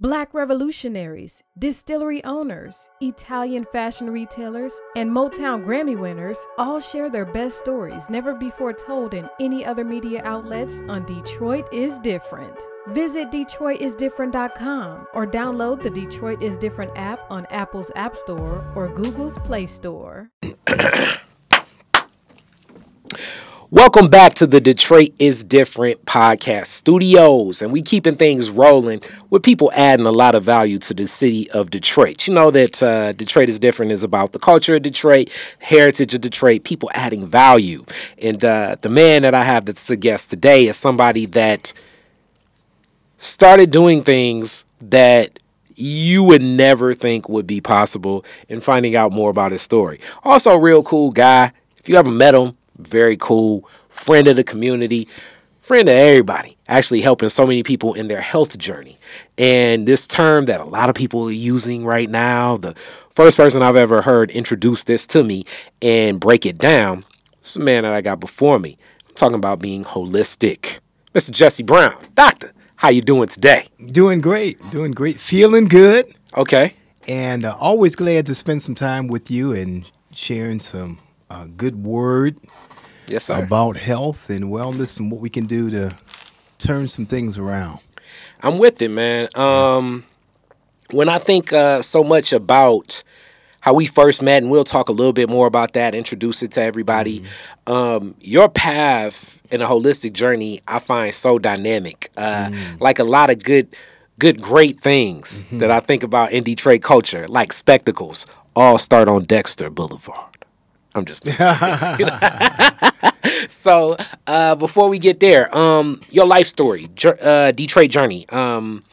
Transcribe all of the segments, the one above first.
Black revolutionaries, distillery owners, Italian fashion retailers, and Motown Grammy winners all share their best stories never before told in any other media outlets on Detroit is Different. Visit DetroitisDifferent.com or download the Detroit is Different app on Apple's App Store or Google's Play Store. Welcome back to the Detroit is Different podcast studios, and we keeping things rolling with people adding a lot of value to the city of Detroit. You know that uh, Detroit is Different is about the culture of Detroit, heritage of Detroit, people adding value. And uh, the man that I have that's the guest today is somebody that started doing things that you would never think would be possible and finding out more about his story. Also, real cool guy. If you ever met him, very cool, friend of the community, friend of everybody, actually helping so many people in their health journey. And this term that a lot of people are using right now, the first person I've ever heard introduce this to me and break it down is a man that I got before me. I'm talking about being holistic. Mr. Jesse Brown, doctor, how you doing today? Doing great, doing great, feeling good. Okay. And uh, always glad to spend some time with you and sharing some uh, good word Yes, sir. about health and wellness and what we can do to turn some things around. I'm with it, man. Um, when I think uh, so much about how we first met, and we'll talk a little bit more about that, introduce it to everybody. Um, your path in a holistic journey, I find so dynamic. Uh, Like a lot of good, good, great things that I think about in Detroit culture, like spectacles, all start on Dexter Boulevard. I'm just so uh, before we get there, um, your life story, uh, Detroit journey. Um,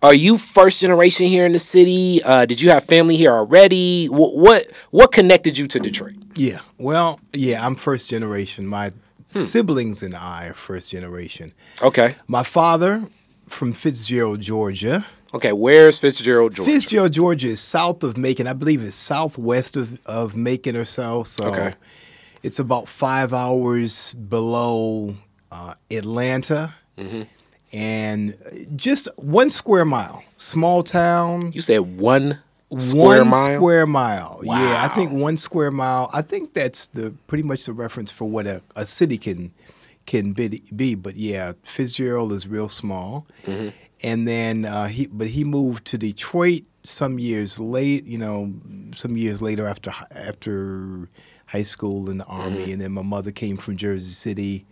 are you first generation here in the city? Uh, did you have family here already? Wh- what what connected you to Detroit? Yeah, well, yeah, I'm first generation. My siblings and I are first generation. Okay, My father from Fitzgerald, Georgia. Okay. Where's Fitzgerald, Georgia? Fitzgerald, Georgia is south of Macon. I believe it's southwest of, of Macon or so. So Okay. it's about five hours below uh, Atlanta. Mm-hmm. And just one square mile, small town. you said one square one mile. square mile. Wow. Yeah, I think one square mile. I think that's the pretty much the reference for what a, a city can can be, be. But yeah, Fitzgerald is real small. Mm-hmm. And then uh, he, but he moved to Detroit some years late. You know, some years later after after high school in the Mm-hmm. army, and then my mother came from Jersey City.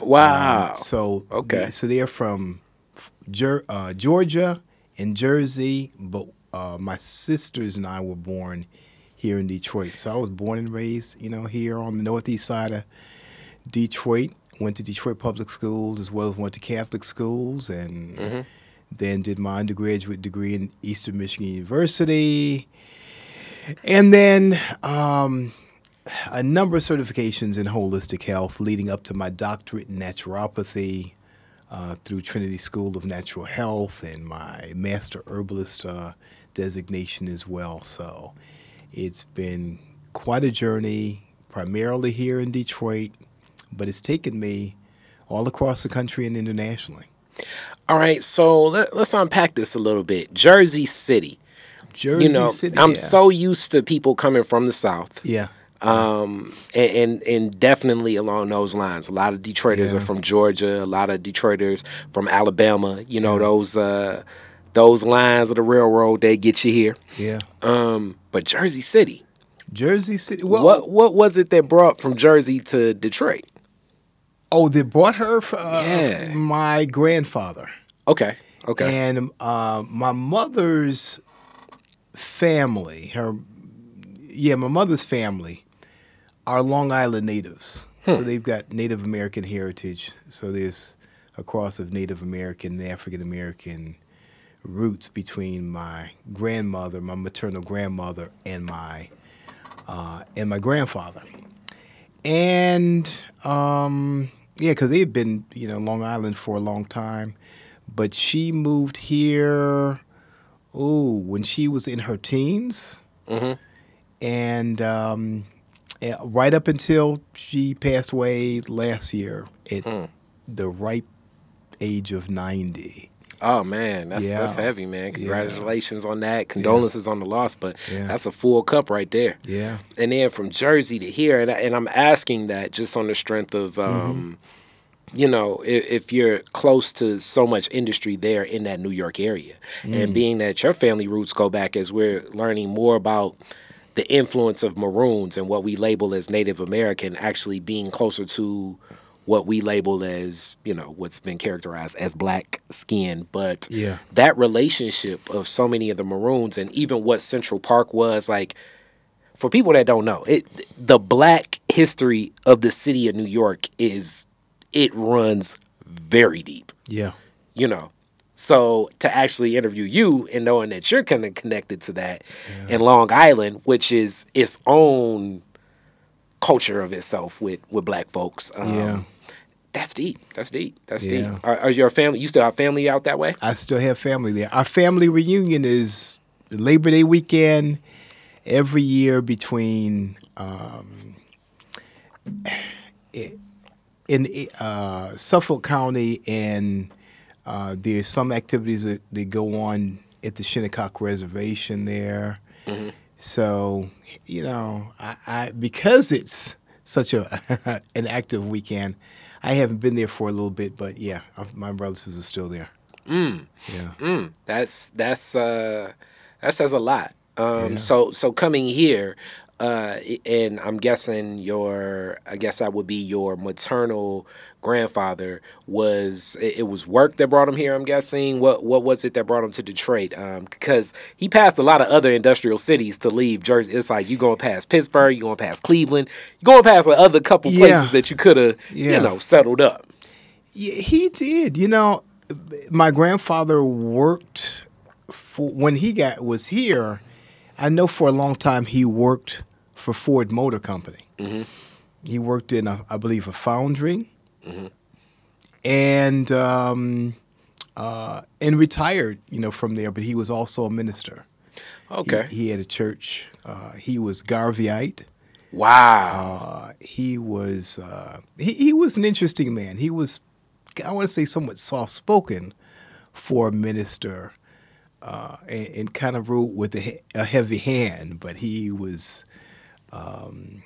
Wow. So Okay. they- so they're from Jer- uh, Georgia and Jersey, but uh, my sisters and I were born here in Detroit. So I was born and raised, you know, here on the northeast side of Detroit. Went to Detroit public schools as well as went to Catholic schools, and then did my undergraduate degree in Eastern Michigan University, and then. Um, a number of certifications in holistic health leading up to my doctorate in naturopathy uh, through Trinity School of Natural Health and my master herbalist uh, designation as well. So it's been quite a journey, primarily here in Detroit, but it's taken me all across the country and internationally. All right. So let, let's unpack this a little bit. Jersey City. Jersey you know, City. I'm yeah. so used to people coming from the South. yeah. um, and, and and definitely along those lines. A lot of Detroiters Yeah. are from Georgia. A lot of Detroiters from Alabama. You know those uh, those lines of the railroad they get you here. Yeah. Um, but Jersey City, Jersey City. Well, what what was it that brought from Jersey to Detroit? oh, they brought her. Uh, Yeah. My grandfather. Okay, okay, And uh, my mother's family, her, yeah, my mother's family are Long Island natives. So they've got Native American heritage. So there's a cross of Native American and African American roots between my grandmother, my maternal grandmother, and my uh, and my grandfather. And um, yeah, because they had been you know Long Island for a long time, but she moved here. Oh, when she was in her teens, and um, right up until she passed away last year at the ripe age of ninety. Oh man, that's that's heavy, man. Yeah. Congratulations on that. Condolences on the loss, but Yeah. that's a full cup right there. Yeah. And then from Jersey to here, and I- and I'm asking that just on the strength of, um, you know, if, if you're close to so much industry there in that New York area, and mm. being that your family roots go back as we're learning more about the influence of maroons and what we label as Native American actually being closer to what we label as, you know, what's been characterized as black skin. But Yeah. that relationship of so many of the maroons and even what Central Park was like for people that don't know, it the black history of the city of New York is it runs very deep Yeah. you know. So to actually interview you and knowing that you're kind of connected to that in Long Island, which is its own culture of itself with with black folks. Um, Yeah. That's deep. That's deep. That's Yeah. deep. Are, are your family? You still have family out that way? I still have family there. Our family reunion is Labor Day weekend every year between um, i- in uh, Suffolk County and uh, there's some activities that, that go on at the Shinnecock Reservation there. So you know, I, I because it's such a an active weekend, I haven't been there for a little bit, but yeah, my relatives are still there. Yeah. Mm, that's that's uh, that says a lot. Um, So so coming here, uh, and I'm guessing your I guess that would be your maternal grandfather was it, it was work that brought him here. I'm guessing what what was it that brought him to Detroit? Um, because he passed a lot of other industrial cities to leave Jersey. It's like you going past Pittsburgh, you going past Cleveland, you going past like other couple places that you could have Yeah. you know settled up. Yeah, he did. You know, my grandfather worked for when he got was here. I know for a long time he worked for Ford Motor Company. He worked in, a, I believe, a foundry, and um, uh, and retired. You know, from there. But he was also a minister. He- Okay. He, had a church. Uh, he was Garveyite. wow. Uh, he was uh, he, he was an interesting man. He was I want to say somewhat soft spoken for a minister, uh, and, and kind of ruled with a, he- a heavy hand. But he was um,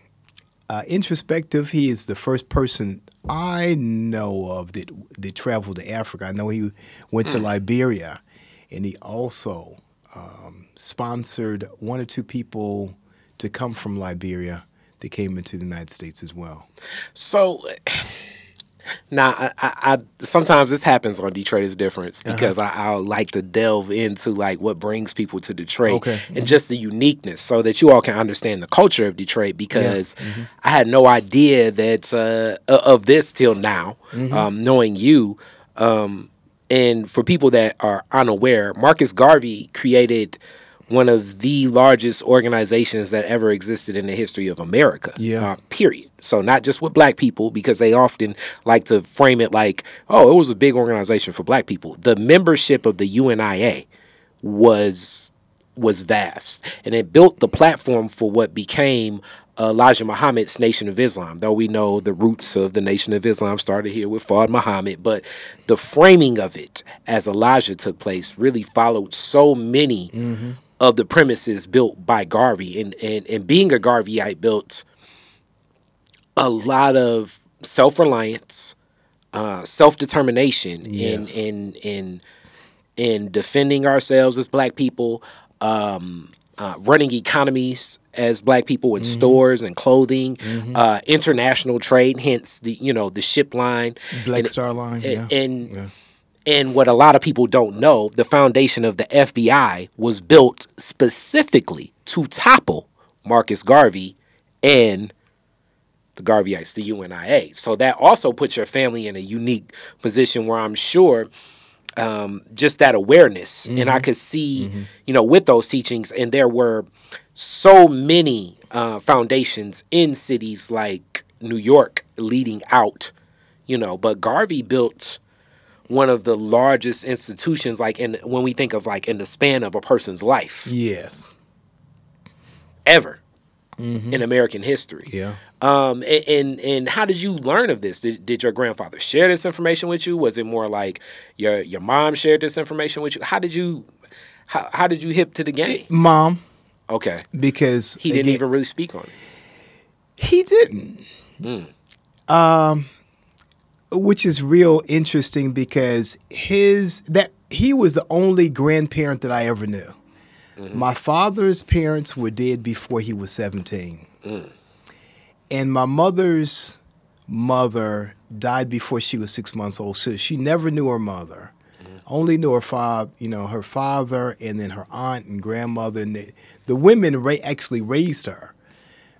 uh, introspective. He is the first person I know of that that traveled to Africa. I know he went to Liberia, and he also um, sponsored one or two people to come from Liberia that came into the United States as well. So now, I, I, I sometimes this happens on Detroit is difference Uh-huh. because I, I like to delve into like what brings people to Detroit Okay. and just the uniqueness, so that you all can understand the culture of Detroit. Because Mm-hmm. I had no idea that uh, of this till now, Mm-hmm. um, knowing you. Um, and for people that are unaware, Marcus Garvey created one of the largest organizations that ever existed in the history of America. Yeah. Uh, period. So not just with black people, because they often like to frame it like, oh, it was a big organization for black people. The membership of the UNIA was was vast, and it built the platform for what became Elijah Muhammad's Nation of Islam. Though we know the roots of the Nation of Islam started here with Fard Muhammad, but the framing of it as Elijah took place really followed so many of the premises built by Garvey, and and and being a Garveyite built a lot of self reliance, uh, self determination Yes. in in in in defending ourselves as Black people, um, uh, running economies as Black people in Mm-hmm. stores and clothing, uh, international trade. Hence the you know the ship line, Black and- Star Line, and, yeah. and Yeah. And what a lot of people don't know, the foundation of the FBI was built specifically to topple Marcus Garvey and the Garveyites, the UNIA. So that also puts your family in a unique position where I'm sure um, just that awareness, and I could see, you know, with those teachings, and there were so many uh, foundations in cities like New York leading out, you know, but Garvey built one of the largest institutions, like in when we think of like in the span of a person's life Yes. ever. in American history. Yeah. Um, a- and and how did you learn of this? Did, did your grandfather share this information with you? Was it more like your your mom shared this information with you? How did you how, how did you hip to the game? Mom, Okay, because he didn't again- even really speak on it. He didn't. Um, which is real interesting because his that he was the only grandparent that I ever knew. Mm-hmm. My father's parents were dead before he was 17. Mm. And my mother's mother died before she was six months old. So she never knew her mother. Mm-hmm. Only knew her father, you know, her father, and then her aunt and grandmother. And the, the women ra- actually raised her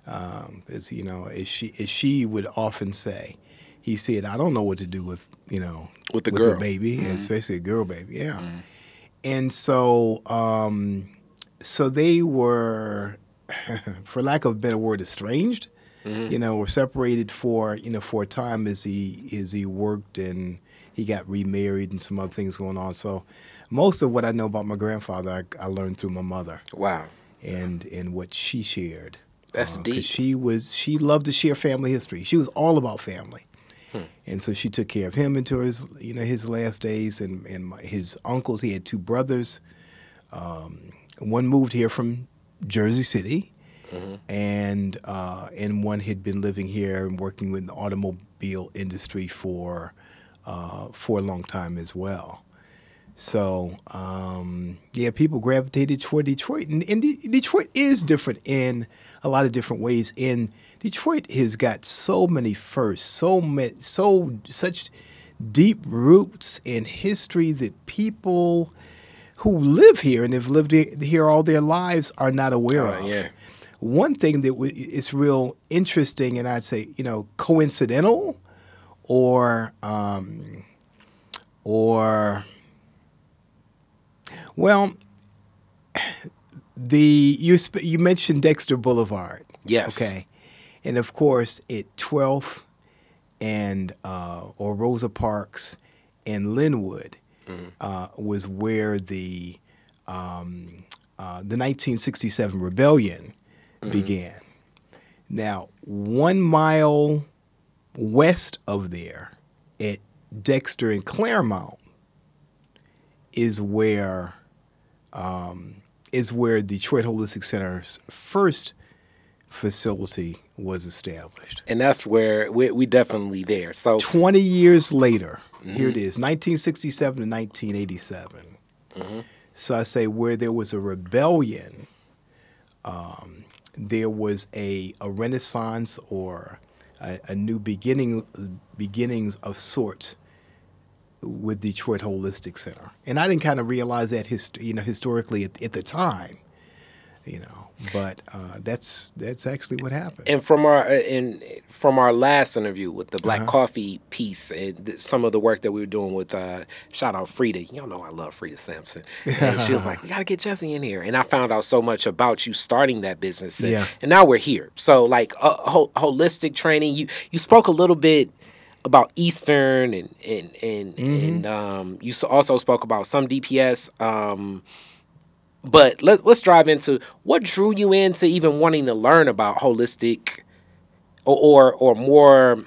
um, as you know, as she as she would often say, he said, "I don't know what to do with you know With the a girl. baby, mm-hmm. especially a girl baby." Yeah, mm-hmm. and so um, so they were, for lack of a better word, estranged. Mm-hmm. You know, were separated for you know for a time as he as he worked and he got remarried and some other things going on. So most of what I know about my grandfather, I, I learned through my mother Wow, and and what she shared. That's um, 'cause deep. She was she loved to share family history. She was all about family, And so she took care of him into his you know his last days and and my, his uncles. He had two brothers. Um, one moved here from Jersey City, Mm-hmm. and uh, and one had been living here and working in the automobile industry for uh, for a long time as well. So um, yeah, people gravitated toward Detroit, and, and De- Detroit is different in a lot of different ways. And Detroit has got so many firsts, so many, so such deep roots in history that people who live here and have lived here all their lives are not aware Oh, of. yeah. One thing that w- is real interesting, and I'd say you know coincidental, or um, or well, the you sp- you mentioned Dexter Boulevard. Yes. Okay, and of course at 12th and uh, or Rosa Parks and Linwood uh, was where the um, uh, the 1967 rebellion began. Now, one mile west of there, at Dexter and Clairmount, is where um, is where Detroit Holistic Center's first facility was established. and that's where we we definitely there. So 20 years later, here it is, 1967 to 1987. So I say where there was a rebellion, um, there was a, a renaissance or a, a new beginning, beginnings of sorts with Detroit Holistic Center. And I didn't kind of realize that hist- you know, historically at, at the time, you know, but uh, that's that's actually what happened. and from our uh, in from our last interview with the Uh-huh. Black Coffee piece and some of the work that we were doing with uh, shout out Frida, y'all know I love Frida Sampson, and she was like, "We got to get Jesse in here," and I found out so much about you starting that business, and, Yeah. and now we're here. So like uh, hol- holistic training, you you spoke a little bit about Eastern and and and, Mm-hmm. and um, you also spoke about some DPS. Um, but let, let's drive into what drew you into even wanting to learn about holistic or or, or more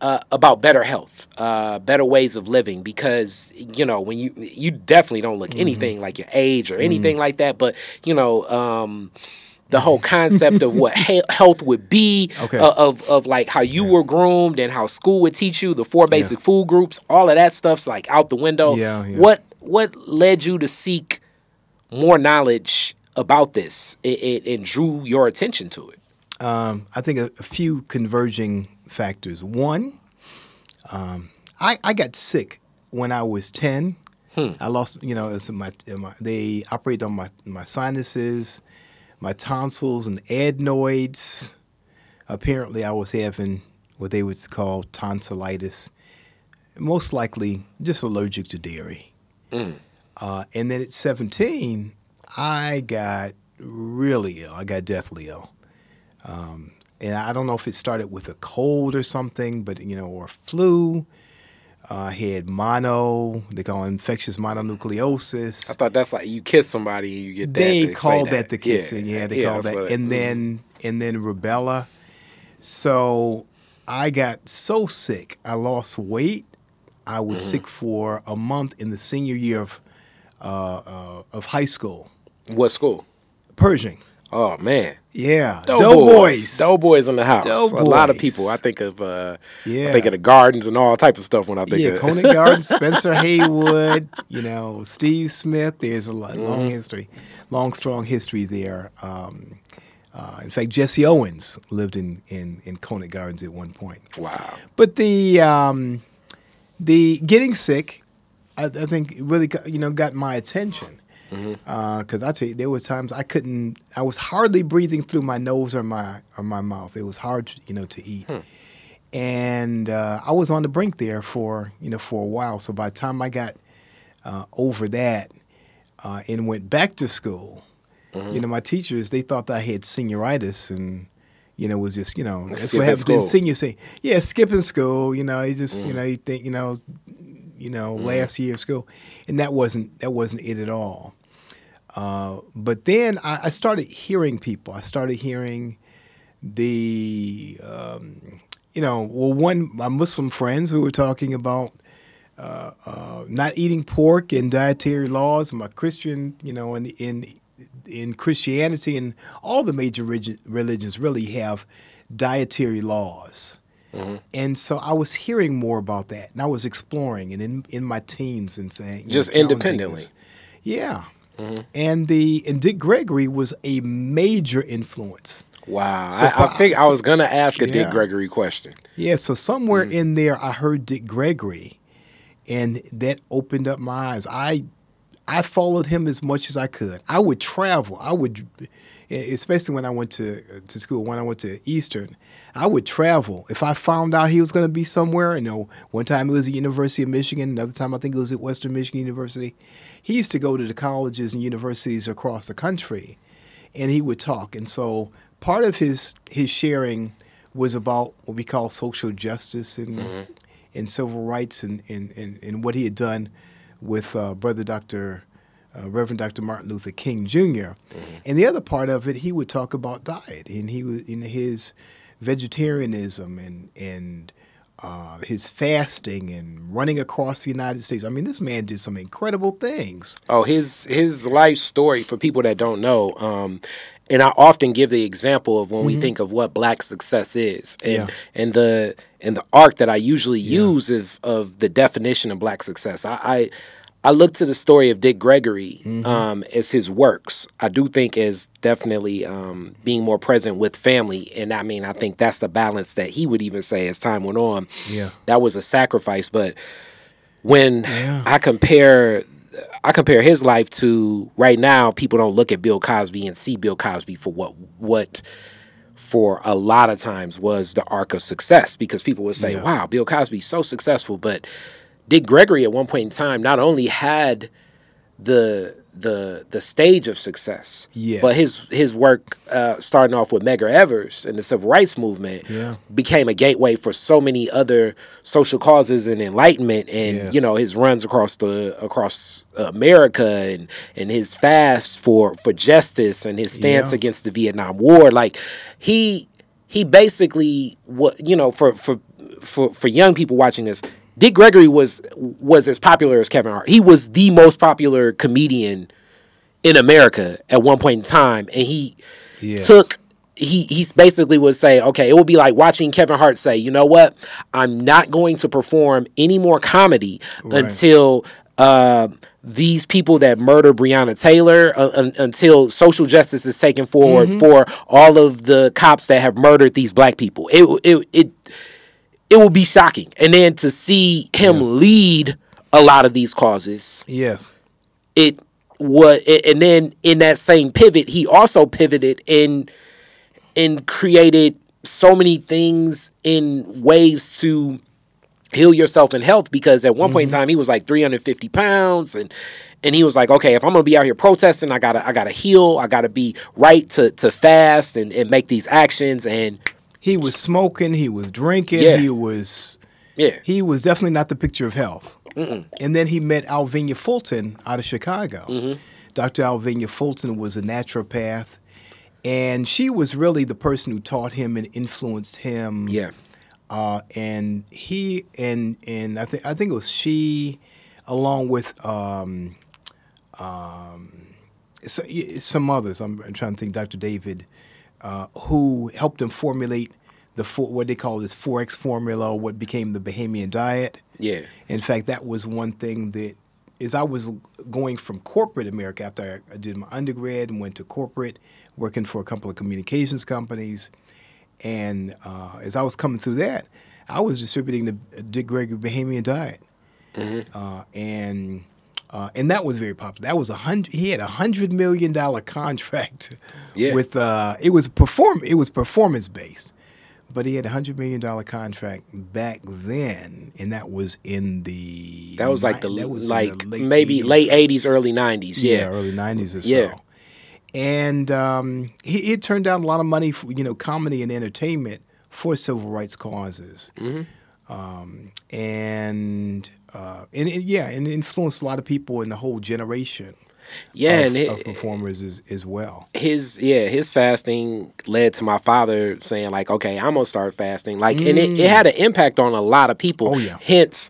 uh, about better health, uh, better ways of living. Because you know when you you definitely don't look anything like your age or anything like that. But you know. Um, the whole concept of what he- health would be, Okay. uh, of of like how you were groomed and how school would teach you the four basic food groups, all of that stuff's like out the window. Yeah, yeah. What what led you to seek more knowledge about this and, and, and drew your attention to it? um, I think a, a few converging factors. One, um, I, I got sick when I was 10. I lost, you know, my, my, they operated on my, my sinuses, my tonsils, and adenoids. Apparently, I was having what they would call tonsillitis, most likely just allergic to dairy. Uh, and then at 17, I got really ill. I got deathly ill and I don't know if it started with a cold or something, but you know, or flu. uh, had mono. They call it infectious mononucleosis. I thought that's like you kiss somebody and you get that. They say call that. that. the kissing. Yeah, they Yeah, call that. and then and then rubella. So I got so sick. I lost weight. I was Mm-hmm. sick for a month in the senior year of uh, uh, of high school. what school? Pershing. Oh man, Yeah. Doughboys, Doughboys in the house. A lot of people. I think of uh, I Yeah. think of the gardens and all type of stuff when I think Yeah, of Conant Gardens, Spencer Haywood, you know, Steve Smith. There's a lo- Mm-hmm. long history, long, strong history there. Um, uh, in fact, Jesse Owens lived in, in, in Conant Gardens at one point. wow. But the um, the getting sick, I, I think, really got, you know got my attention because I tell you, there was times I couldn't. I was hardly breathing through my nose or my or my mouth. It was hard, you know, to eat. And uh, I was on the brink there for you know for a while. So by the time I got uh, over that uh, and went back to school, you know, my teachers they thought that I had senioritis and you know was just you know that's Skipping what happens in senior say yeah skipping school. You know, you just you know you think you know you know last year of school, and that wasn't that wasn't it at all. Uh, but then I, I started hearing people. I started hearing the, um, you know, well, one my Muslim friends who were talking about uh, uh, not eating pork and dietary laws. My Christian, you know, in in in Christianity and all the major religions really have dietary laws. Mm-hmm. And so I was hearing more about that, and I was exploring, and in in my teens, and saying Just challenging independently. Yeah. Mm-hmm. And the and Dick Gregory was a major influence. Wow. So I, I think I was gonna ask a Dick Gregory question. Yeah, so somewhere mm-hmm. in there I heard Dick Gregory and that opened up my eyes. I I followed him as much as I could. I would travel. I would especially when I went to to school, when I went to Eastern, I would travel. If I found out he was going to be somewhere, you know, one time it was at University of Michigan, another time I think it was at Western Michigan University. He used to go to the colleges and universities across the country and he would talk. And so part of his his sharing was about what we call social justice and and civil rights and, and, and, and what he had done with uh, Brother Dr. Uh, Reverend Dr. Martin Luther King junior And the other part of it, he would talk about diet and he was in his vegetarianism and and uh, his fasting and running across the United States. I mean, this man did some incredible things. Oh, his his life story for people that don't know. Um, and I often give the example of when we think of what black success is, and Yeah. and the and the arc that I usually use of of the definition of black success. I. I I look to the story of Dick Gregory um, as his works. I do think as definitely um, being more present with family, and I mean, I think that's the balance that he would even say as time went on. Yeah. that was a sacrifice. But when Yeah. I compare I compare his life to right now, people don't look at Bill Cosby and see Bill Cosby for what what for a lot of times was the arc of success because people would say, Yeah. "Wow, Bill Cosby's so successful," but Dick Gregory at one point in time not only had the the the stage of success, Yes. but his his work uh, starting off with Medgar Evers and the civil rights movement Yeah. became a gateway for so many other social causes and enlightenment and Yes. you know his runs across the across America and and his fast for for justice and his stance Yeah. against the Vietnam War like he he basically what you know for for for for young people watching this Dick Gregory was was as popular as Kevin Hart. He was the most popular comedian in America at one point in time, and he Yeah. took he he's basically would say, okay, it would be like watching Kevin Hart say, you know what, I'm not going to perform any more comedy Right. until. Um, these people that murder Breonna Taylor uh, un- until social justice is taken forward for all of the cops that have murdered these black people. It it it it will be shocking. And then to see him lead a lot of these causes, Yes. it what and then in that same pivot, he also pivoted and and created so many things in ways to heal yourself in health because at one point in mm-hmm. time he was like 350 pounds and and he was like okay if i'm gonna be out here protesting i gotta i gotta heal i gotta be right to to fast and, and make these actions and He was smoking. He was drinking. Yeah. He was, Yeah. He was definitely not the picture of health. And then he met Alvenia Fulton out of Chicago. Mm-hmm. Dr. Alvenia Fulton was a naturopath, and she was really the person who taught him and influenced him. Yeah. Uh, and he and and I think I think it was she, along with um, um, so, some others. I'm, I'm trying to think. Dr. David, uh, who helped him formulate the four, what they call this 4X formula, or what became the Bahamian diet. Yeah. In fact, that was one thing that, as I was going from corporate America after I did my undergrad and went to corporate, working for a couple of communications companies, and uh, as I was coming through that, I was distributing the Dick Gregory Bahamian diet, uh, and uh, and that was very popular. That was a hundred. He had a hundred million dollar contract Yeah. with. Uh, it was perform. It was performance based, but he had a hundred million dollar contract back then, and that was in the. That was like the that was like the late maybe 80s. late eighties, early nineties. yeah, Yeah. early nineties or Yeah. so. And um, he, he turned down a lot of money for you know comedy and entertainment for civil rights causes, Mm-hmm. Um, and uh, and and, yeah, and influenced a lot of people in the whole generation. Yeah, of, and it, of performers as, as well. his yeah his fasting led to my father saying like okay i'm gonna start fasting like and it, it had an impact on a lot of people Mm. Oh, yeah. hence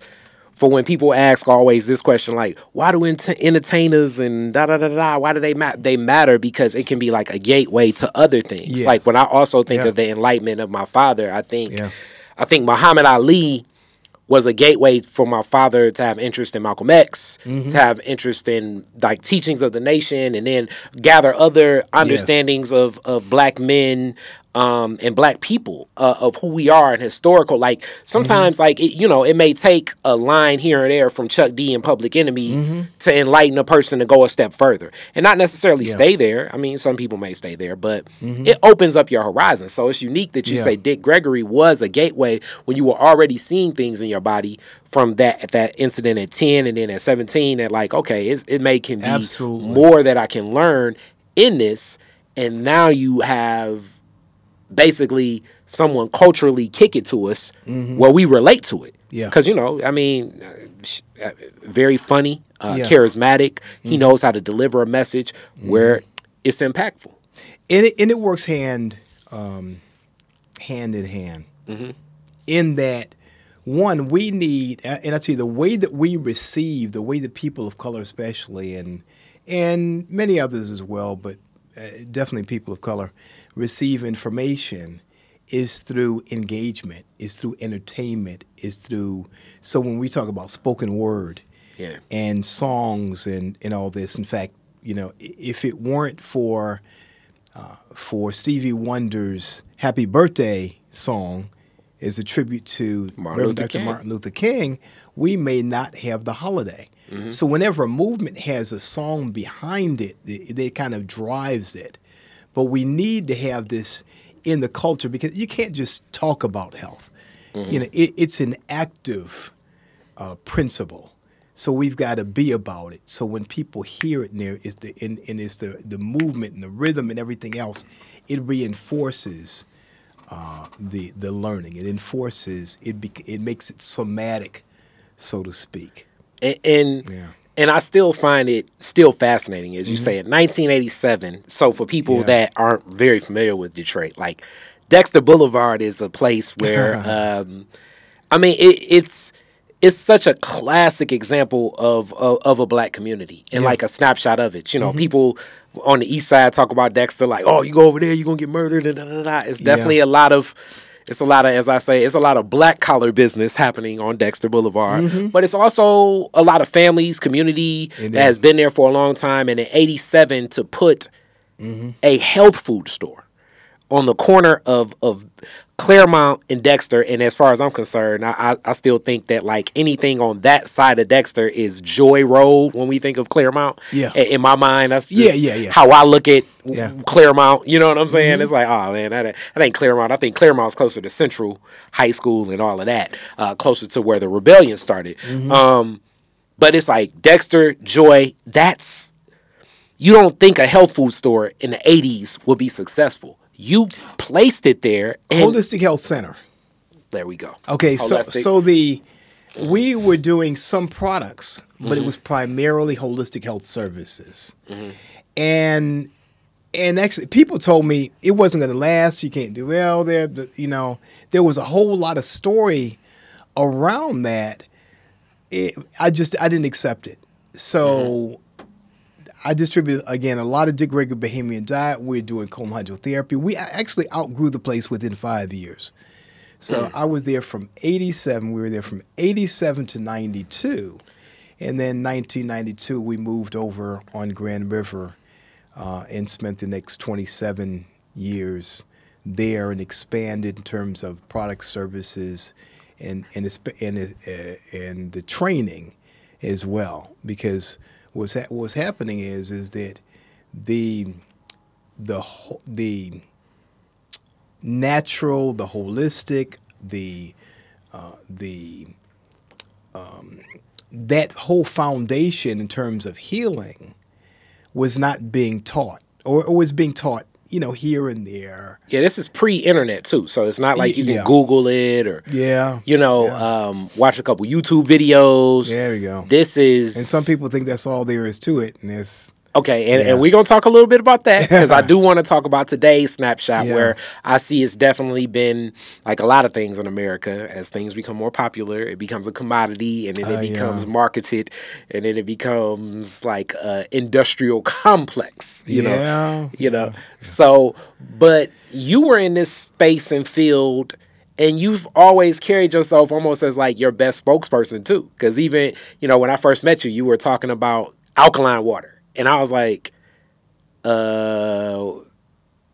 for when people ask always this question like why do ent- entertainers and da da da da why do they matter they matter because it can be like a gateway to other things Yes. like when i also think Yeah. of the enlightenment of my father i think Yeah. I think muhammad ali was a gateway for my father to have interest in Malcolm X, Mm-hmm. to have interest in like teachings of the nation, and then gather other understandings of of black men um, and black people uh, of who we are and historical. Like sometimes, like it, you know, it may take a line here and there from Chuck D and Public Enemy to enlighten a person to go a step further, and not necessarily Mm-hmm. Yeah. stay there. I mean, some people may stay there, but it opens up your horizon. So it's unique that you Yeah. say Dick Gregory was a gateway when you were already seeing things in your body from that that incident at 10 and then at 17 that like okay it's, it may can be Absolutely. more that I can learn in this and now you have basically someone culturally kick it to us where we relate to it. Mm-hmm. Yeah. because you know I mean uh, very funny uh, Yeah. charismatic. He knows how to deliver a message where it's impactful. And it, and it works hand um, hand in hand. In that one we need and i tell you the way that we receive the way that people of color especially and and many others as well but uh, definitely people of color receive information is through engagement is through entertainment is through so when we talk about spoken word Yeah. and songs and, and all this in fact you know if it weren't for for Stevie Wonder's Happy Birthday song as a tribute to Martin Reverend Luther Dr. King. Martin Luther King, we may not have the holiday. Mm-hmm. So whenever a movement has a song behind it, it, it kind of drives it. But we need to have this in the culture because you can't just talk about health. Mm-hmm. You know, it, it's an active uh, principle. So we've got to be about it. So when people hear it, and there is the and, and it's the the movement and the rhythm and everything else, it reinforces uh, the the learning. It enforces it. Bec it makes it somatic, so to speak. and and, Yeah. And I still find it still fascinating, as you say, in 1987. So for people Yeah. that aren't very familiar with Detroit, like Dexter Boulevard is a place where, um, I mean, it, it's it's such a classic example of of, of a black community and Yeah. like a snapshot of it. You know, people on the east side talk about Dexter like, oh, you go over there, you're gonna get murdered, and da, da, da. It's definitely a lot of it's a lot of, as I say, it's a lot of black collar business happening on Dexter Boulevard. Mm-hmm. But it's also a lot of families, community It that has been there for a long time. And in '87, to put mm-hmm. a health food store on the corner of of Clairmount and Dexter, and as far as I'm concerned, I, I, I still think that like anything on that side of Dexter is Joy Road when we think of Clairmount. Yeah. I- in my mind, that's Yeah, just yeah, yeah. how I look at Yeah. Mm-hmm. Clairmount. You know what I'm saying? It's like, oh man, that, that ain't Clairmount. I think Clairmount's closer to Central High School and all of that, uh, closer to where the rebellion started. Mm-hmm. Um, but it's like Dexter, Joy. That's you don't think a health food store in the 80s would be successful. You placed it there, and Holistic Health Center. There we go. Okay, so Holistic. so the we were doing some products, but it mm-hmm. was primarily holistic health services, mm-hmm. and and actually people told me it wasn't going to last. You can't do well there. You know, there was a whole lot of story around that. It, I just I didn't accept it. So. Mm-hmm. I distributed again a lot of Dick Gregory Bahamian diet. We're doing colon hydrotherapy. We actually outgrew the place within five years. So I was there from 87. We were there from 87 to 92. And then 1992, we moved over on Grand River uh, and spent the next 27 years there and expanded in terms of product services and, and, and, uh, and the training as well. Because what's, ha- what's happening is, is that the, the, the natural, the holistic, the uh, the um, that whole foundation in terms of healing was not being taught, or, or was being taught, you know, here and there. Yeah, this is pre-internet too, so it's not like you can Yeah. Google it or Yeah, you know um, watch a couple YouTube videos. there we go. This is And some people think that's all there is to it, and it's Okay, and, Yeah. and we're gonna talk a little bit about that because I do want to talk about today's snapshot Yeah. where I see it's definitely been like a lot of things in America as things become more popular, it becomes a commodity and then it Uh, yeah. becomes marketed and then it becomes like a industrial complex, you know. yeah, You know. So but you were in this space and field and you've always carried yourself almost as like your best spokesperson too. Cause even, you know, when I first met you, you were talking about alkaline water. And I was like, uh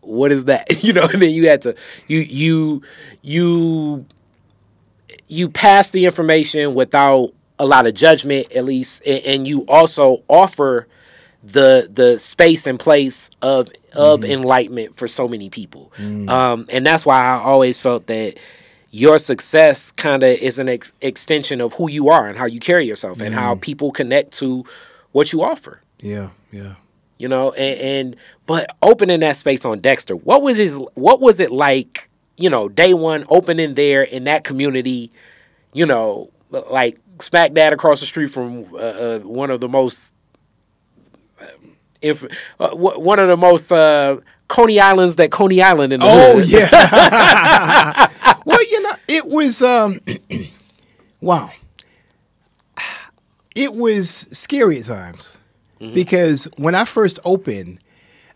what is that? you know, and then you had to you you you you pass the information without a lot of judgment at least. And, and you also offer the the space and place of of enlightenment for so many people. Um and that's why i always felt that your success kind of is an ex- extension of who you are and how you carry yourself and how people connect to what you offer yeah, yeah. you know and, and but opening that space on dexter what was his what was it like you know day one opening there in that community you know like smack dab across the street from uh, uh, one of the most if uh, wh- one of the most uh, Coney Islands that Coney Island in the Oh hood. yeah. well, you know, it was um wow. It was scary at times because when I first opened,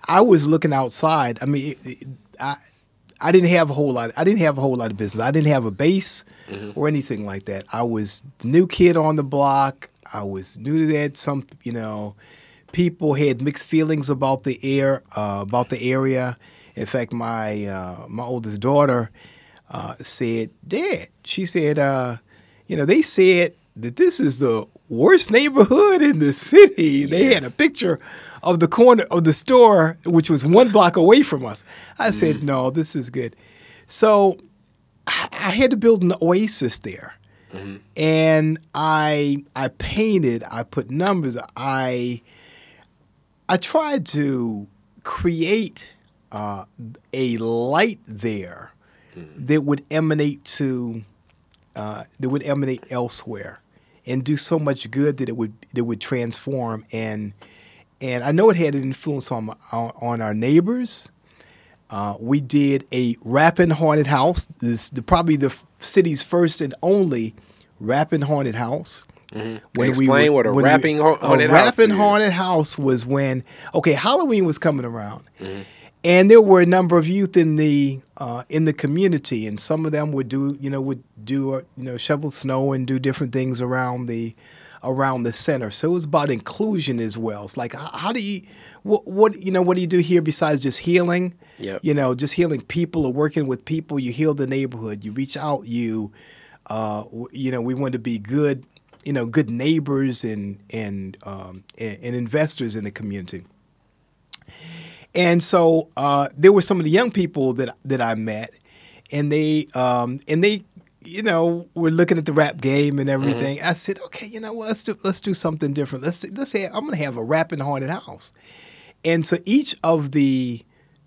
I was looking outside. I mean, it, it, I I didn't have a whole lot. I didn't have a whole lot of business. I didn't have a base or anything like that. I was the new kid on the block. I was new to that. Some, you know, people had mixed feelings about the air, uh, about the area. In fact, my uh, my oldest daughter uh, said, "Dad," she said, uh, "You know, they said that this is the worst neighborhood in the city." They had a picture of the corner of the store, which was one block away from us. I said, "No, this is good." So I I had to build an oasis there. And I I painted, I put numbers, I I tried to create uh, a light there that would emanate to uh, that would emanate elsewhere and do so much good that it would that would transform and and I know it had an influence on on, on our neighbors. Uh, we did a rapping haunted house. This the, probably the f- city's first and only rapping haunted house. When Explain what a when rapping ha- haunted a house rapping haunted house was when okay Halloween was coming around, Mm-hmm. And there were a number of youth in the uh, in the community, and some of them would do you know would do uh, you know shovel snow and do different things around the around the center. So it was about inclusion as well. It's like how, how do you what, what you know what do you do here besides just healing? Yep. You know, just healing people or working with people. You heal the neighborhood. You reach out. You uh, you know we want to be good you know good neighbors and and um, and, and investors in the community. And so uh, there were some of the young people that that I met, and they um, and they you know were looking at the rap game and everything. I said, okay, you know what? Let's do let's do something different. Let's let's say I'm gonna have a rapping haunted house. And so each of the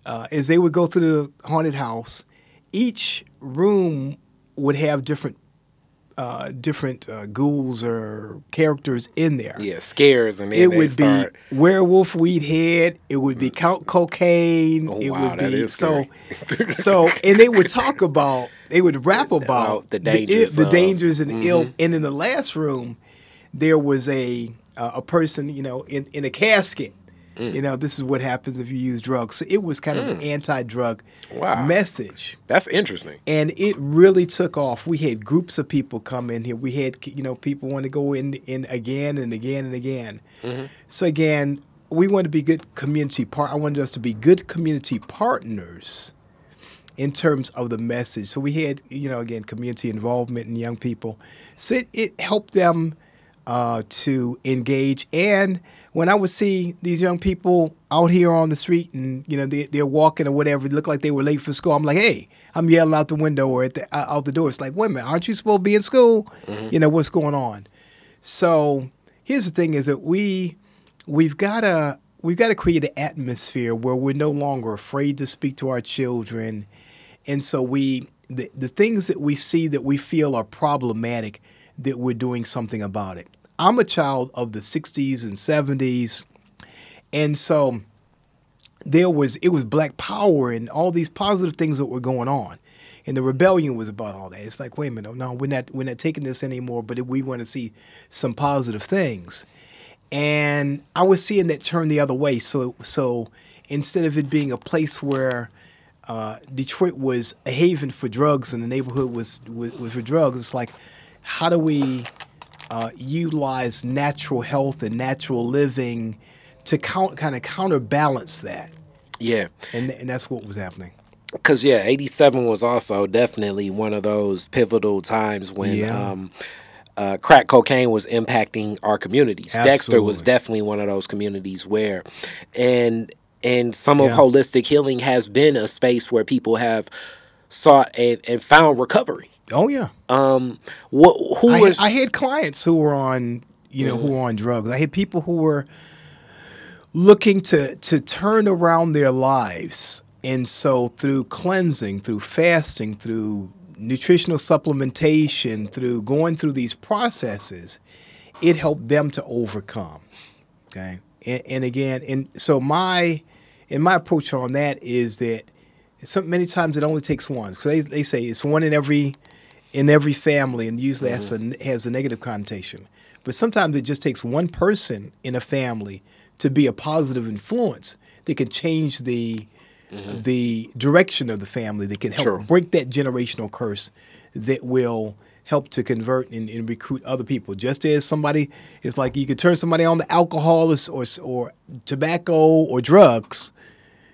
uh, as they would go through the haunted house, each room would have different uh, different uh, ghouls or characters in there. Yeah, scares and It would start, be werewolf weed head. It would be count cocaine. Oh, it wow, would be so. so, and they would talk about. They would rap about the dangers the, of- dangers and Mhm. ills. And in the last room, there was a uh, a person, you know, in in a casket. Mm. You know, this is what happens if you use drugs. So it was kind of an anti-drug Wow. message That's interesting. and it really took off. We had groups of people come in here. We had you know people want to go in in again and again and again. So again, we want to be good community part. I wanted us to be good community partners in terms of the message. So we had you know again community involvement in young people. So it, it helped them uh, to engage. And when I would see these young people out here on the street and you know they, they're walking or whatever, it looked like they were late for school. I'm like, hey, I'm yelling out the window or at the, out the door. It's like, wait a minute, aren't you supposed to be in school? Mm-hmm. You know what's going on? So here's the thing: is that we we've got to we've got to create an atmosphere where we're no longer afraid to speak to our children, and so we the, the things that we see that we feel are problematic that we're doing something about it. I'm a child of the 60s and 70s, and so there was it was black power and all these positive things that were going on. And the rebellion was about all that. It's like wait a minute no we're not we're not taking this anymore but we want to see some positive things. And i was seeing that turn the other way. So so instead of it being a place where uh, Detroit was a haven for drugs and the neighborhood was, was, was for drugs. It's like, how do we uh, utilize natural health and natural living to count, kind of counterbalance that? Yeah. And, and that's what was happening. Because yeah, eighty seven was also definitely one of those pivotal times when Yeah. um, uh, crack cocaine was impacting our communities. Dexter was definitely one of those communities where, and and some of holistic healing has been a space where people have sought and, and found recovery. Oh yeah, Um, what who I, was I had clients who were on, you know, who were on drugs. I had people who were looking to to turn around their lives, and so through cleansing, through fasting, through nutritional supplementation, through going through these processes, it helped them to overcome. Okay, and, and again, and so my and my approach on that is that some many times it only takes one. So they, they say it's one in every in every family, and usually that's mm-hmm. a, has a negative connotation. But sometimes it just takes one person in a family to be a positive influence that can change the mm-hmm. the direction of the family. That can help Sure. break that generational curse that will help to convert and, and recruit other people. Just as somebody is like you could turn somebody on to alcohol or, or, or tobacco or drugs,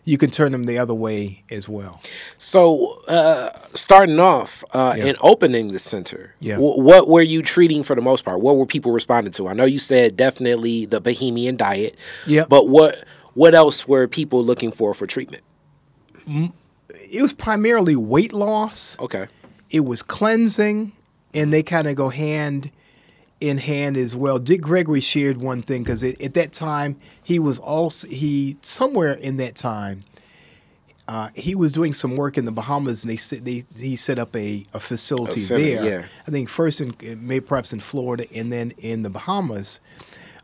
you can turn them the other way as well. So, uh, starting off uh, Yeah. and opening the center, Yeah. wh- what were you treating for the most part? What were people responding to? I know you said definitely the Bahamian diet. Yeah. But what what else were people looking for for treatment? It was primarily weight loss. Okay. It was cleansing, and they kind of go hand in hand as well. Dick Gregory shared one thing because at that time he was also he somewhere in that time uh, he was doing some work in the Bahamas, and they set they he set up a, a facility there. yeah. I think first in maybe perhaps in Florida, and then in the Bahamas,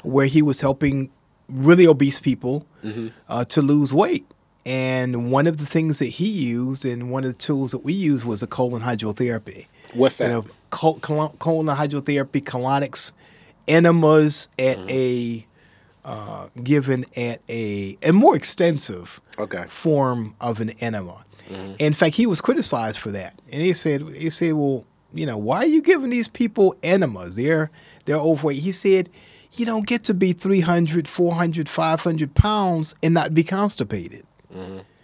where he was helping really obese people Mm-hmm. uh, to lose weight. And one of the things that he used, and one of the tools that we used, was a colon hydrotherapy. What's that? You know, colon hydrotherapy, colonics, enemas at Mm-hmm. a uh, given at a a more extensive Okay. form of an enema. Mm-hmm. In fact, he was criticized for that, and he said, "He said, well, you know, why are you giving these people enemas? They're they're overweight." He said, "You don't get to be 300, 400, 500 pounds and not be constipated."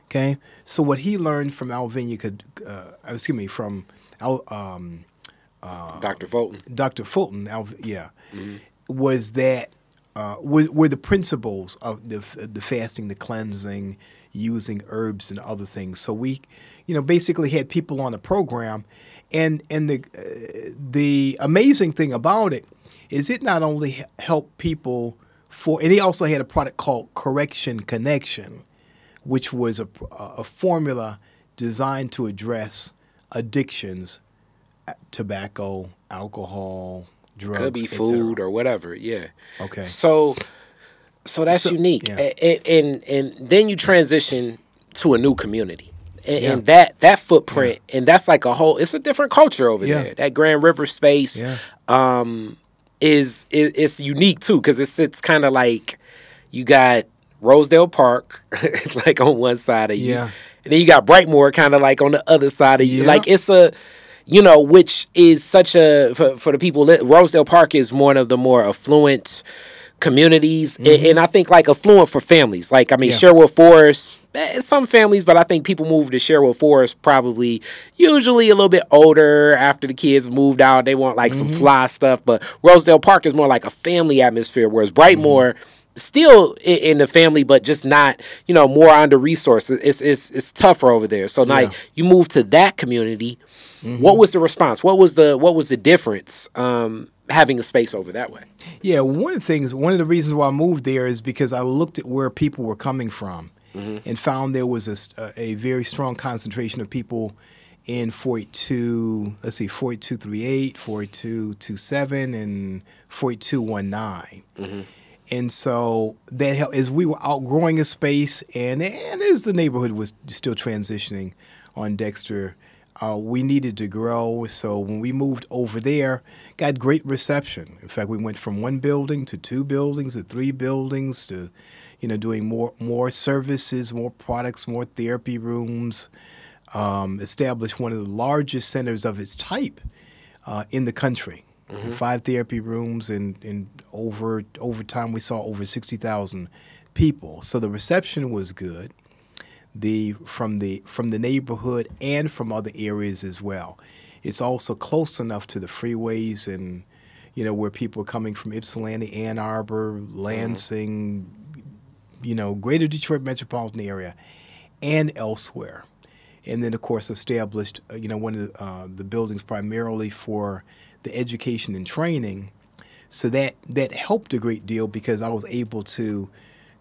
Okay, so what he learned from Alvenia could, uh, excuse me, from Al, um, Dr. Fulton. Dr. Fulton, yeah, was that uh, were, were the principles of the the fasting, the cleansing, using herbs and other things. So we, you know, basically had people on the program, and and the uh, the amazing thing about it is it not only helped people for, and he also had a product called Correction Connection, which was a, a formula designed to address addictions tobacco, alcohol, drugs. Could be food or whatever. Yeah. Okay. So, so that's So- unique, yeah. A- a- and, and then you transition to a new community, and, Yeah. and that that footprint, and that's like a whole. It's a different culture over Yeah. there. That Grand River space, Yeah. um, is is it's unique too because it's it's kind of like you got Rosedale Park, like on one side of you, Yeah. and then you got Brightmoor, kind of like on the other side of you. Yeah. Like it's a you know, which is such a for, for the people. Rosedale Park is one of the more affluent communities, a- and, I think like affluent for families. Like I mean, Mm-hmm. Yeah. Sherwood Forest, eh, some families, but I think people move to Sherwood Forest probably usually a little bit older after the kids moved out. They want like Mm-hmm. some fly stuff, but Rosedale Park is more like a family atmosphere, whereas Brightmoor. Mm-hmm. Still in the family, but just not, you know, more under resourced. It's it's it's tougher over there. So like you move to that community. Mm-hmm. What was the response? What was the what was the difference um, having a space over that way? Yeah, one of the things, one of the reasons why I moved there is because I looked at where people were coming from and found there was a very strong concentration of people in 42, let's see, 4238, 4227, and 4219. And so that helped as we were outgrowing a space, and and as the neighborhood was still transitioning on Dexter, uh, we needed to grow. So when we moved over there, got great reception. In fact, we went from one building to two buildings to three buildings to, you know, doing more more services, more products, more therapy rooms. Um, established one of the largest centers of its type uh, in the country. Five therapy rooms, and, and over over time we saw over sixty thousand people. So the reception was good. The from the from the neighborhood and from other areas as well. It's also close enough to the freeways and you know where people are coming from Ypsilanti, Ann Arbor, Lansing, you know, Greater Detroit metropolitan area, and elsewhere and then of course established uh, you know one of the, uh, the buildings primarily for the education and training so that that helped a great deal because I was able to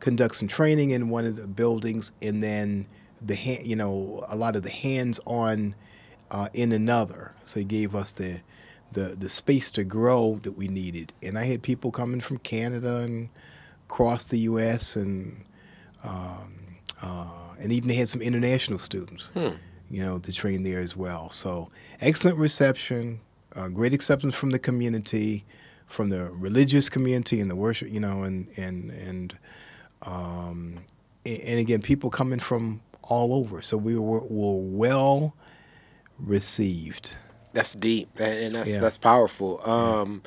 conduct some training in one of the buildings and then the ha- you know a lot of the hands on uh, in another so he gave us the the the space to grow that we needed and I had people coming from Canada and across the U.S. and um, uh, and even they had some international students, you know, to train there as well. So excellent reception, uh, great acceptance from the community, from the religious community and the worship, you know, and and and um, and again, people coming from all over. So we were, were well received. That's deep, and and that's Yeah. that's powerful. Um,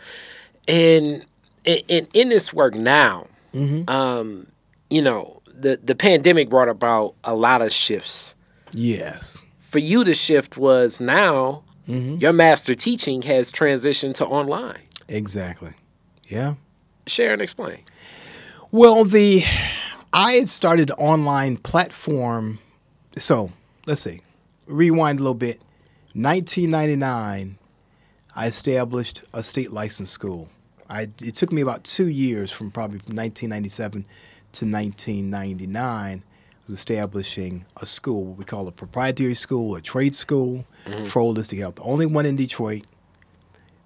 and in, in in this work now, Mm-hmm. um, you know, the the pandemic brought about a lot of shifts. Yes. For you, the shift was now Mm-hmm. your master teaching has transitioned to online. Exactly. Yeah. Share and explain. Well, the I had started an online platform. So let's see, rewind a little bit. 1999, I established a state license school. I, it took me about two years from probably 1997 to 1999. I was establishing a school, what we call a proprietary school, a trade school for holistic health. The only one in Detroit,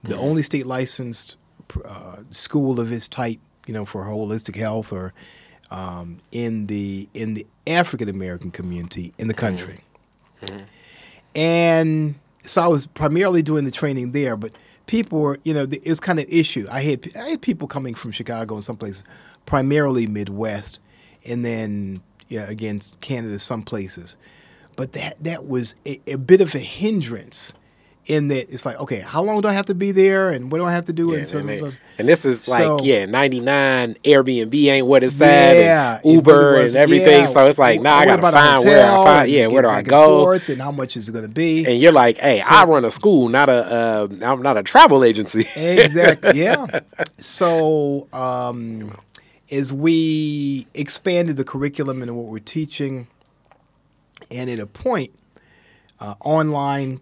the only state licensed uh, school of its type, you know, for holistic health or um, in the in the African American community in the country. And so I was primarily doing the training there, but people were, you know, it was kind of an issue. I had I had people coming from Chicago and someplace, primarily Midwest, and then yeah, again Canada, some places, but that that was a, a bit of a hindrance. In that it's like, okay, how long do I have to be there, and what do I have to do? Yeah, and so, and, so- and this is like, So- yeah, 99 Airbnb ain't what it's at, Yeah, and it Uber really was. and everything. Yeah. So it's like, now I gotta about a find where I find, yeah, where do I and go? forth, and how much is it going to be? And you're like, hey, I run a school, not a, uh, I'm not a travel agency. exactly. Yeah. So um, as we expanded the curriculum and what we're teaching, and at a point, uh, online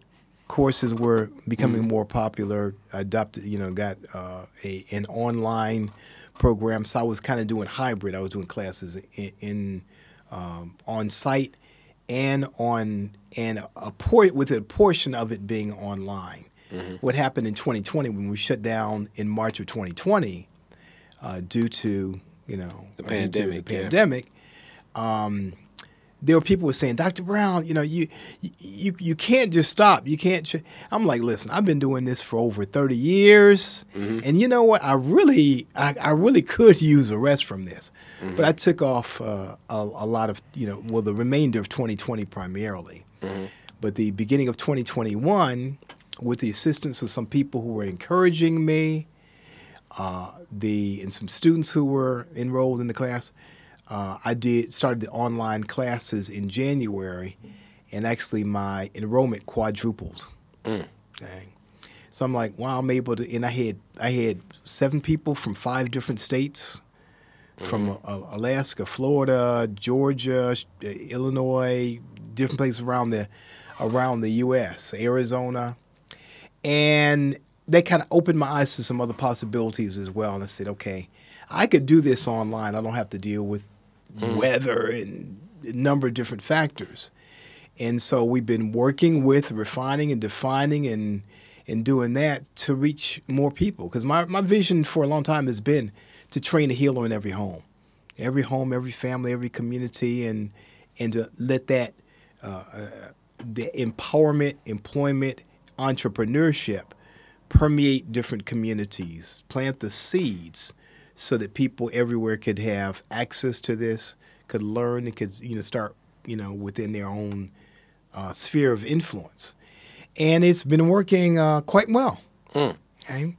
courses were becoming more popular. Adopted, you know, got uh, a an online program. So I was kind of doing hybrid. I was doing classes in, in um, on site and on and a por- with a portion of it being online. what happened in 2020 when we shut down in March of 2020 uh, due to you know The pandemic, the yeah. pandemic. Um, there were people were saying, Dr. Brown, you know, you you you can't just stop. You can't. Ch-. I'm like, listen, I've been doing this for over 30 years, and you know what? I really, I, I really could use a rest from this, but I took off uh, a, a lot of, you know, well, the remainder of 2020 primarily, but the beginning of 2021, with the assistance of some people who were encouraging me, uh, the and some students who were enrolled in the class. Uh, I did started the online classes in January, and actually my enrollment quadrupled. Dang. So I'm like, wow, I'm able to. And I had I had seven people from five different states, from uh, Alaska, Florida, Georgia, Illinois, different places around the around the U.S., Arizona, and they kind of opened my eyes to some other possibilities as well. And I said, okay, I could do this online. I don't have to deal with weather and a number of different factors. And so we've been working with refining and defining and and doing that to reach more people. Because my, my vision for a long time has been to train a healer in every home, every home, every family, every community, and and to let that uh, uh, the empowerment, employment, entrepreneurship permeate different communities, plant the seeds so that people everywhere could have access to this, could learn, and could you know start you know within their own uh, sphere of influence, and it's been working uh, quite well. Okay,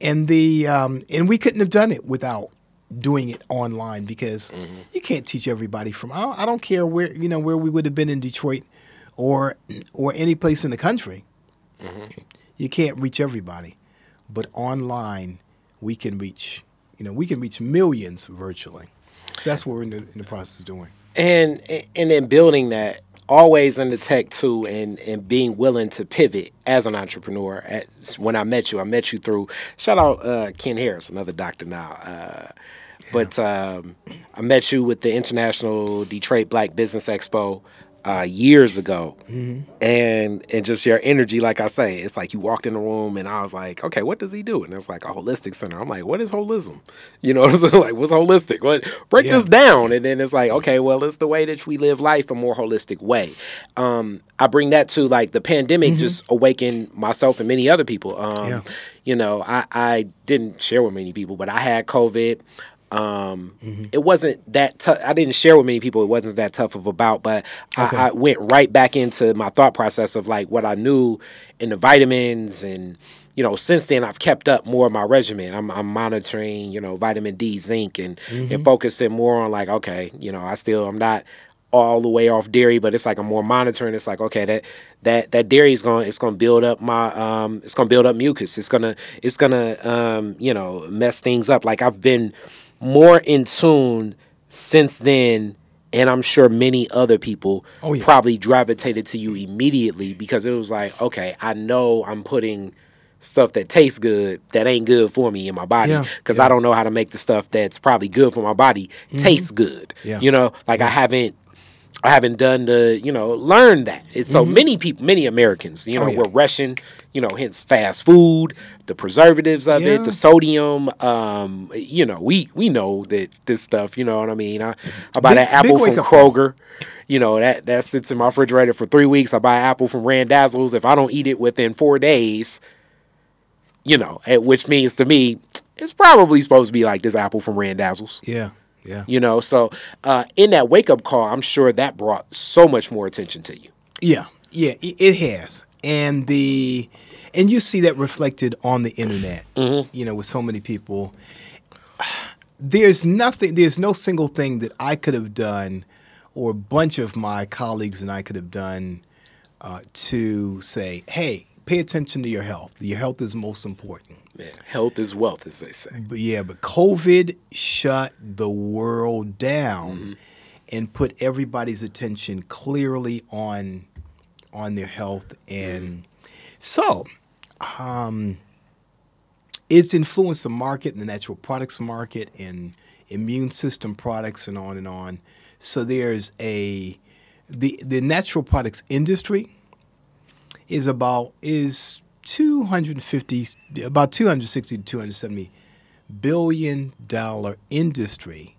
and the um, and we couldn't have done it without doing it online because you can't teach everybody from. I don't, I don't care where you know where we would have been in Detroit, or or any place in the country. You can't reach everybody, but online we can reach. You know, we can reach millions virtually. So that's what we're in the, in the process of doing. and and then building that always in the tech too and and being willing to pivot as an entrepreneur at, when i met you i met you through shout out uh, ken harris another doctor now uh, but um, i met you with the international detroit black business expo uh, years ago. And and just your energy like i say it's like you walked in the room and i was like okay what does he do? And it's like a holistic center. I'm like what is holism? You know what i'm saying like what's holistic? What break Yeah. this down. And then it's like okay well it's the way that we live life a more holistic way. Um i bring that to like the pandemic just awakened myself and many other people. Um Yeah. you know i i didn't share with many people but i had covid um Mm-hmm. it wasn't that tough i didn't share with many people it wasn't that tough of a bout but Okay. I, I went right back into my thought process of like what i knew in the vitamins and you know since then i've kept up more of my regimen i'm, I'm monitoring you know vitamin d zinc and Mm-hmm. and focusing more on like okay you know i still i'm not all the way off dairy but it's like i'm more monitoring it's like okay that that that dairy is going it's going to build up my um it's going to build up mucus it's going to it's going to um you know mess things up like i've been more in tune since then and i'm sure many other people Oh, yeah. probably gravitated to you immediately because it was like okay i know i'm putting stuff that tastes good that ain't good for me in my body because yeah. i don't know how to make the stuff that's probably good for my body taste good you know like i haven't I haven't done the, you know, learn that. It's so many people, many Americans, you know, Mm-hmm. Oh, we're rushing, you know, hence fast food, the preservatives of Yeah. it, the sodium. Um, you know, we we know that this stuff. You know what I mean? I, I buy Big- that apple from. Kroger. You know that that sits in my refrigerator for three weeks. I buy apple from Randazzo's. If I don't eat it within four days, you know, which means to me, it's probably supposed to be like this apple from Randazzo's Yeah, yeah, you know so uh, in that wake up call i'm sure that brought so much more attention to you yeah, yeah. It has, and the and you see that reflected on the internet. Mm-hmm. You know, with so many people. There's nothing. There's no single thing that I could have done, or a bunch of my colleagues and I could have done, uh, to say, "Hey, pay attention to your health. Your health is most important." yeah, health is wealth as they say But yeah, but COVID shut the world down mm-hmm. and put everybody's attention clearly on on their health and mm-hmm. so um it's influenced the market the natural products market and immune system products and on and on. So there's a the the natural products industry is about is 250, about 260 to 270 billion dollar industry,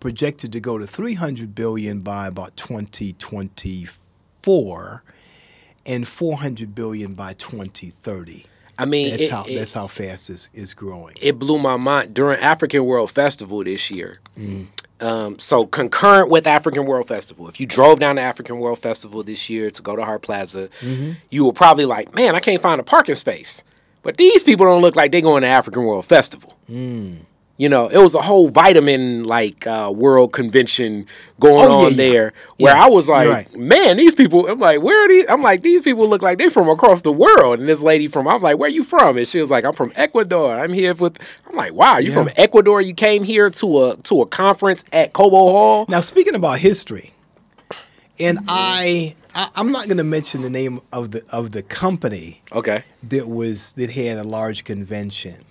projected to go to 300 billion by about 2024, and 400 billion by 2030. I mean, That's it, how it- that's how fast it's, is growing. it blew my mind during African World Festival this year. Mm. Um, so concurrent with African World Festival, if you drove down to African World Festival this year to go to Hart Plaza, Mm-hmm. you were probably like, "Man, I can't find a parking space." But these people don't look like they're going to African World Festival. Mm. You know, it was a whole vitamin like uh, world convention going Oh, yeah, on yeah. there where Yeah, I was like, right. man, these people. I'm like, where are these? I'm like, these people look like they're from across the world. And this lady from, I was like, where you from? And she was like, I'm from Ecuador. I'm here with. I'm like, wow, you from Ecuador? You came here to a to a conference at Cobo Hall. Now, speaking about history, and I, I I'm not going to mention the name of the of the company Okay. that was that had a large convention,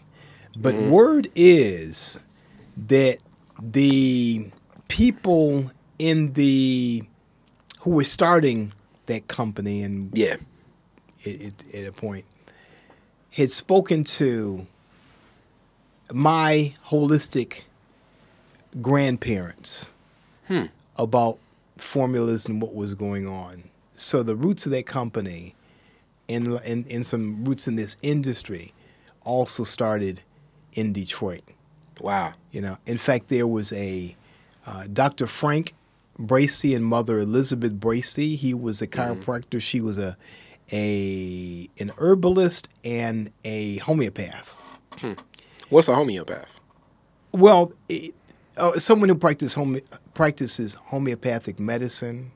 but mm-hmm. word is that the people in the who were starting that company and Yeah. it, it, at a point had spoken to my holistic grandparents hmm. about formulas and what was going on. So the roots of that company and, and, and some roots in this industry also started in Detroit. Wow. You know, in fact, there was a uh, Dr. Frank Bracy and Mother Elizabeth Bracy. He was a chiropractor. She was a a an herbalist and a homeopath. What's a homeopath? Well, it, uh, someone who practices home, practices homeopathic medicine,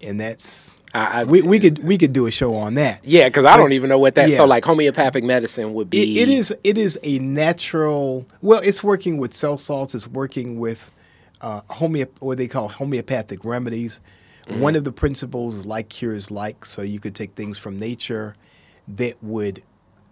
and that's I, I, we, we could we could do a show on that. yeah, because I don't even know what that. Yeah. So like homeopathic medicine would be. It, it is it is a natural. Well, it's working with cell salts. It's working with uh, homeo what they call homeopathic remedies. One of the principles is like cures like. So you could take things from nature that would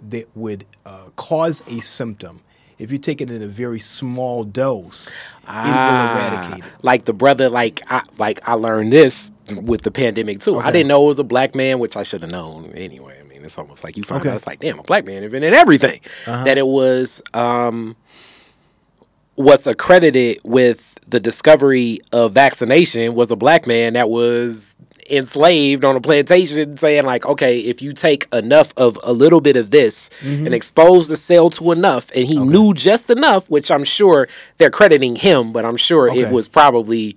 that would uh, cause a symptom. If you take it in a very small dose, it will Ah, eradicate it. Like the brother, like I like I learned this with the pandemic too. I didn't know it was a black man, which I should have known anyway. I mean, it's almost like you find Okay. Uh-huh. out it's like, damn, a black man invented everything. That it was um what's accredited with the discovery of vaccination was a black man that was enslaved on a plantation saying like okay if you take enough of a little bit of this Mm-hmm. and expose the cell to enough and he knew just enough which i'm sure they're crediting him but i'm sure it was probably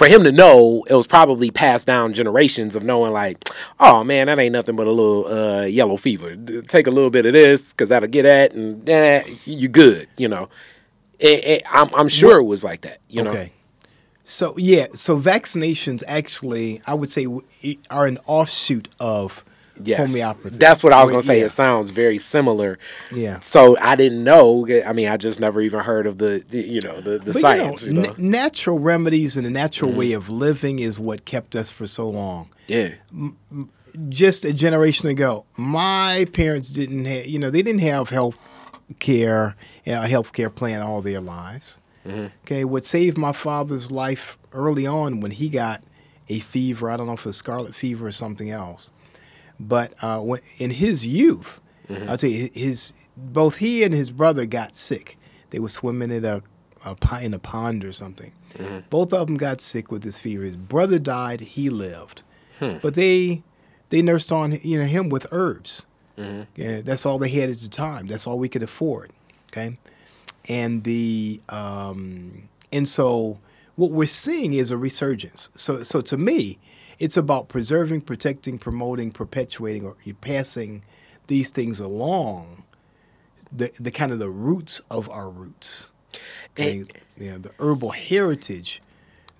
for him to know it was probably passed down generations of knowing like oh man that ain't nothing but a little uh, yellow fever. Take a little bit of this because that'll get at and eh, you good you know? It, it, I'm, I'm sure it was like that you know? Okay. So yeah, so vaccinations actually, I would say, are an offshoot of Yes. homeopathy. That's what I was going to say. yeah. It sounds very similar. Yeah. So I didn't know. I mean, I just never even heard of the, the you know, the, the But science. you You know, know, n- natural remedies and a natural Mm-hmm. way of living is what kept us for so long. yeah. Just a generation ago, my parents didn't have, you know, they didn't have health care, a health care plan all their lives. Mm-hmm. Okay, what saved my father's life early on when he got a fever, I don't know if it was scarlet fever or something else, but uh, when in his youth, Mm-hmm. I'll tell you, his both he and his brother got sick. They were swimming in a, a in a pond or something. Mm-hmm. Both of them got sick with this fever. His brother died. He lived, Hmm. but they they nursed on you know him with herbs. Mm-hmm. Yeah, that's all they had at the time. That's all we could afford. Okay, and the um, and so what we're seeing is a resurgence. So so to me, it's about preserving, protecting, promoting, perpetuating, or you're passing these things along. The the kind of the roots of our roots. and you know, the herbal heritage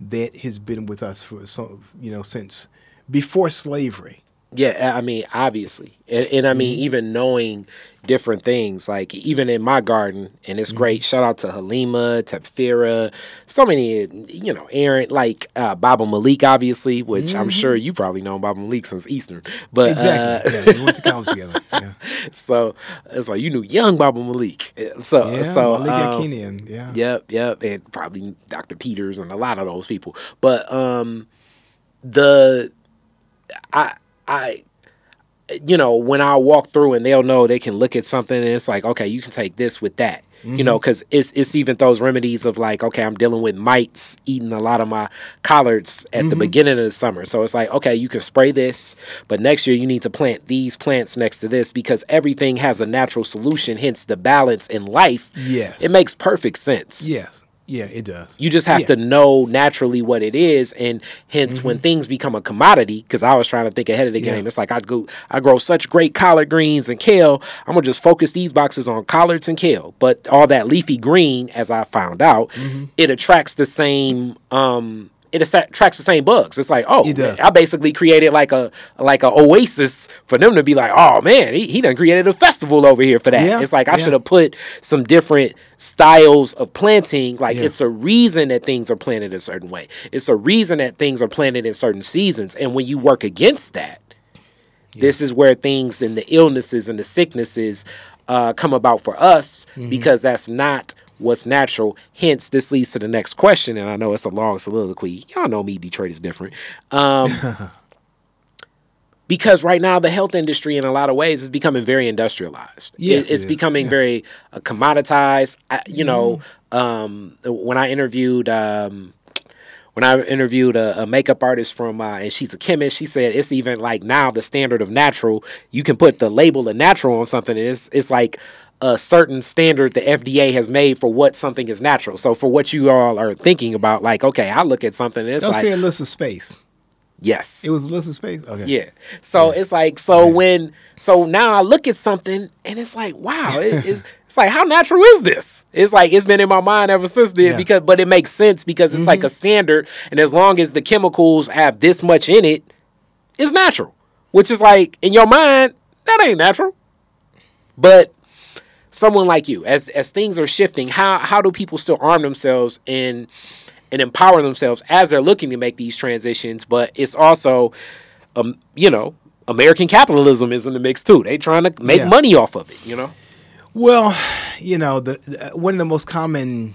that has been with us for some, you know since before slavery. Yeah, I mean, obviously, and, and I Mm-hmm. mean, even knowing different things, like even in my garden, and it's Mm-hmm. great. Shout out to Halima, Tepfira, so many, you know, Aaron, like uh, Baba Malik, obviously, which I'm sure you probably know Baba Malik since Eastern, but Mm-hmm. Exactly. uh, yeah, we went to college together. Yeah. so it's like you knew young Baba Malik, so Yeah, so Malik um, Yakinian, yeah. Yep, yep, and probably Dr. Peters and a lot of those people. But um the I I you know, when I walk through and they'll know they can look at something and it's like, okay, you can take this with that. You know, mm-hmm. because it's it's even those remedies of like, okay, I'm dealing with mites eating a lot of my collards at the mm-hmm. beginning of the summer. So it's like, okay, you can spray this, but next year you need to plant these plants next to this because everything has a natural solution. Hence, the balance in life. Yes. it makes perfect sense. Yes. Yeah, it does. You just have Yeah. to know naturally what it is, and hence when things become a commodity. Because I was trying to think ahead of the Mm-hmm. Yeah. game. It's like I go, I grow such great collard greens and kale. I'm gonna just focus these boxes on collards and kale. But all that leafy green, as I found out, Mm-hmm. it attracts the same. um it attracts the same bugs. It's like, oh, does. I basically created like a like a oasis for them to be like, oh man, he, he done created a festival over here for that. Yeah, It's like I yeah. should have put some different styles of planting. Like Yeah. it's a reason that things are planted a certain way. It's a reason that things are planted in certain seasons. And when you work against that, this is where things and the illnesses and the sicknesses uh, come about for us Mm-hmm. because that's not what's natural. Hence, this leads to the next question. And I know it's a long soliloquy. Y'all know me, Detroit is different. Um, because right now the health industry in a lot of ways is becoming very industrialized. Yes, it it's is. becoming Yeah. very uh, commoditized. I, you know, um, when I interviewed. Um, when I interviewed a, a makeup artist from, uh, and she's a chemist, she said it's even like now the standard of natural. You can put the label of natural on something, and it's it's like a certain standard the FDA has made for what something is natural. So for what you all are thinking about, like, okay, I look at something, and it's Don't like, say Alyssa Space. yes, It was a list of Space? Okay. yeah. So it's like so when so now I look at something and it's like wow it, it's it's like how natural is this? It's like it's been in my mind ever since then Yeah. Mm-hmm. because but it makes sense because it's like a standard and as long as the chemicals have this much in it, it's natural. Which is like in your mind that ain't natural. But someone like you as as things are shifting how how do people still arm themselves and and empower themselves as they're looking to make these transitions but it's also um you know american capitalism is in the mix too they trying to make Yeah. money off of it you know Well, you know, the, the one of the most common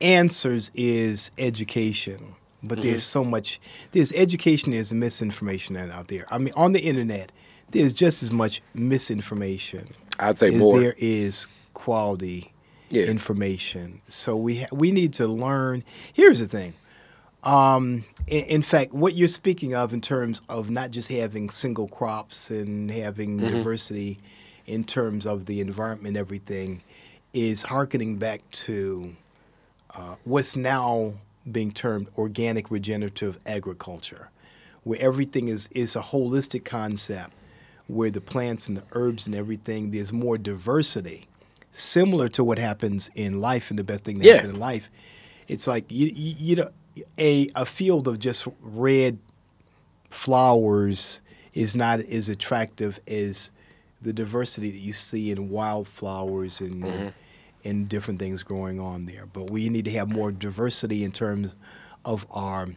answers is education. But there's so much there's education there's misinformation out there. I mean, on the internet, there's just as much misinformation i'd say as more there is quality Yeah. information. So we ha- we need to learn. Here's the thing. Um, in, in fact, what you're speaking of in terms of not just having single crops and having Mm-hmm. diversity in terms of the environment and everything is harkening back to uh, what's now being termed organic regenerative agriculture, where everything is, is a holistic concept, where the plants and the herbs and everything, there's more diversity, similar to what happens in life and the best thing that Yeah. happens in life. It's like you, you, you know, a, a field of just red flowers is not as attractive as the diversity that you see in wildflowers and mm-hmm. and different things going on there. But we need to have more diversity in terms of our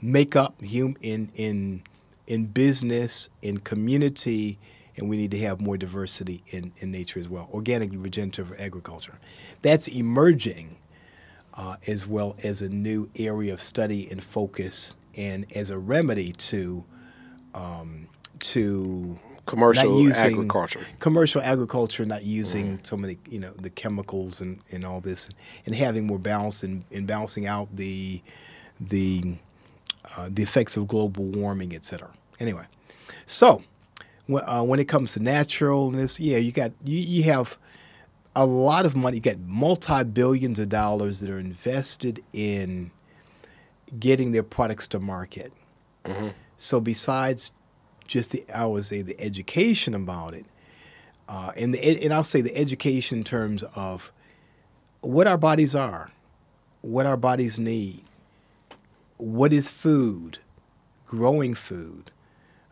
makeup hum, in in in business, in community, and we need to have more diversity in, in nature as well. Organic regenerative agriculture. That's emerging uh, as well as a new area of study and focus and as a remedy to um, to commercial using agriculture commercial agriculture, not using so many, you know, the chemicals and, and all this, and having more balance and, and balancing out the the uh, the effects of global warming, et cetera. Anyway, so when, uh, when it comes to naturalness, yeah, you got you, you have a lot of money. You got multi billions of dollars that are invested in getting their products to market. So besides just the I would say the education about it, uh, and the, and I'll say the education in terms of what our bodies are, what our bodies need, what is food, growing food.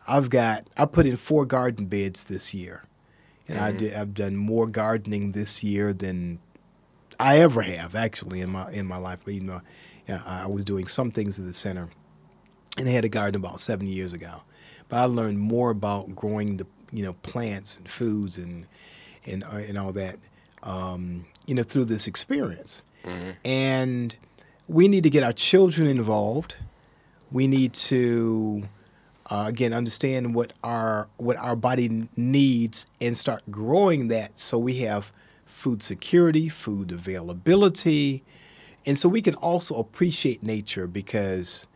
I've got I put in four garden beds this year, and I did I've done more gardening this year than I ever have actually in my in my life. But you know, I was doing some things at the center, and I had a garden about seven years ago. But I learned more about growing the you know plants and foods and and uh, and all that um, you know through this experience. And we need to get our children involved. We need to uh, again understand what our what our body needs and start growing that so we have food security food availability and so we can also appreciate nature because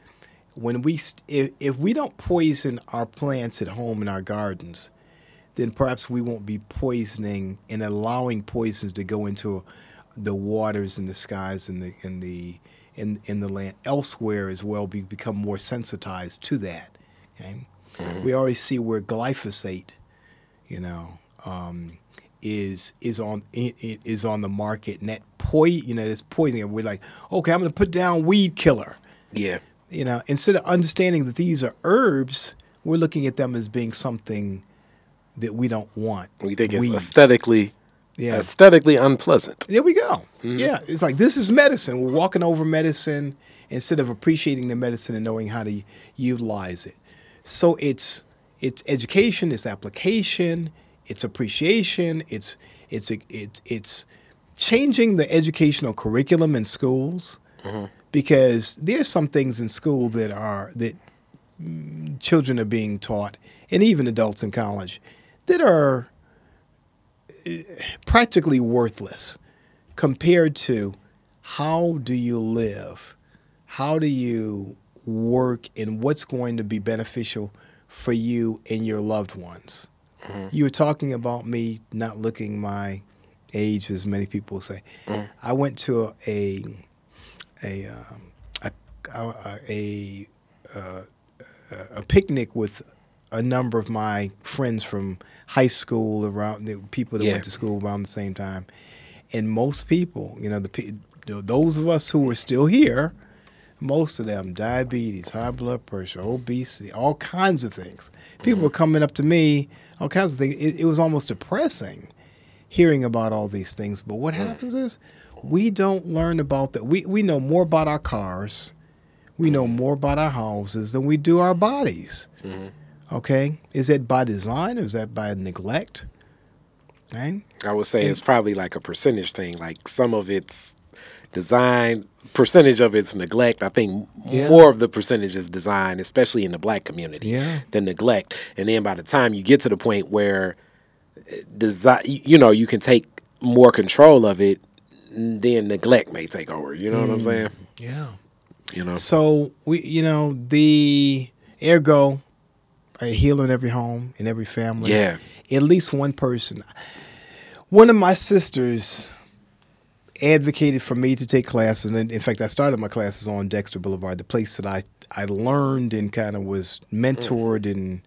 when we if, if we don't poison our plants at home in our gardens then perhaps we won't be poisoning and allowing poisons to go into the waters and the skies and the in the in in the land elsewhere as well. We become more sensitized to that. Okay, we already see where glyphosate, you know, um, is is on it, it is on the market, and that poison, you know, this poison. And we're like, okay, I'm going to put down weed killer. Yeah. You know, instead of understanding that these are herbs, we're looking at them as being something that we don't want. We think it's Weeds. aesthetically Yeah. aesthetically unpleasant. There we go. Mm-hmm. Yeah, it's like this is medicine. We're walking over medicine instead of appreciating the medicine and knowing how to utilize it. So it's it's education, it's application, it's appreciation, it's it's it's it's changing the educational curriculum in schools mm-hmm. because there's some things in school that are that children are being taught and even adults in college that are practically worthless compared to how do you live? How do you work and what's going to be beneficial for you and your loved ones? You were talking about me not looking my age, as many people say. I went to a a um, a, a, a, a picnic with a number of my friends from high school around the people that Yeah. went to school around the same time. And most people you know the those of us who are still here most of them diabetes high blood pressure obesity all kinds of things. People mm-hmm. were coming up to me all kinds of things. It, it was almost depressing hearing about all these things. But what happens is we don't learn about that we, we know more about our cars we know mm-hmm. more about our houses than we do our bodies mm-hmm. Okay is that by design or is that by neglect okay I would say And- it's probably like a percentage thing. Like some of it's design, percentage of it's neglect. I think Yeah. more of the percentage is design, especially in the black community, Yeah. than neglect. And then by the time you get to the point where uh, design, you know, you can take more control of it, then neglect may take over. You know what Mm. I'm saying? yeah You know. So we, you know, the ergo, a healer in every home, in every family. Yeah. At least one person. One of my sisters advocated for me to take classes, and in fact, I started my classes on Dexter Boulevard, the place that I I learned and kind of was mentored, and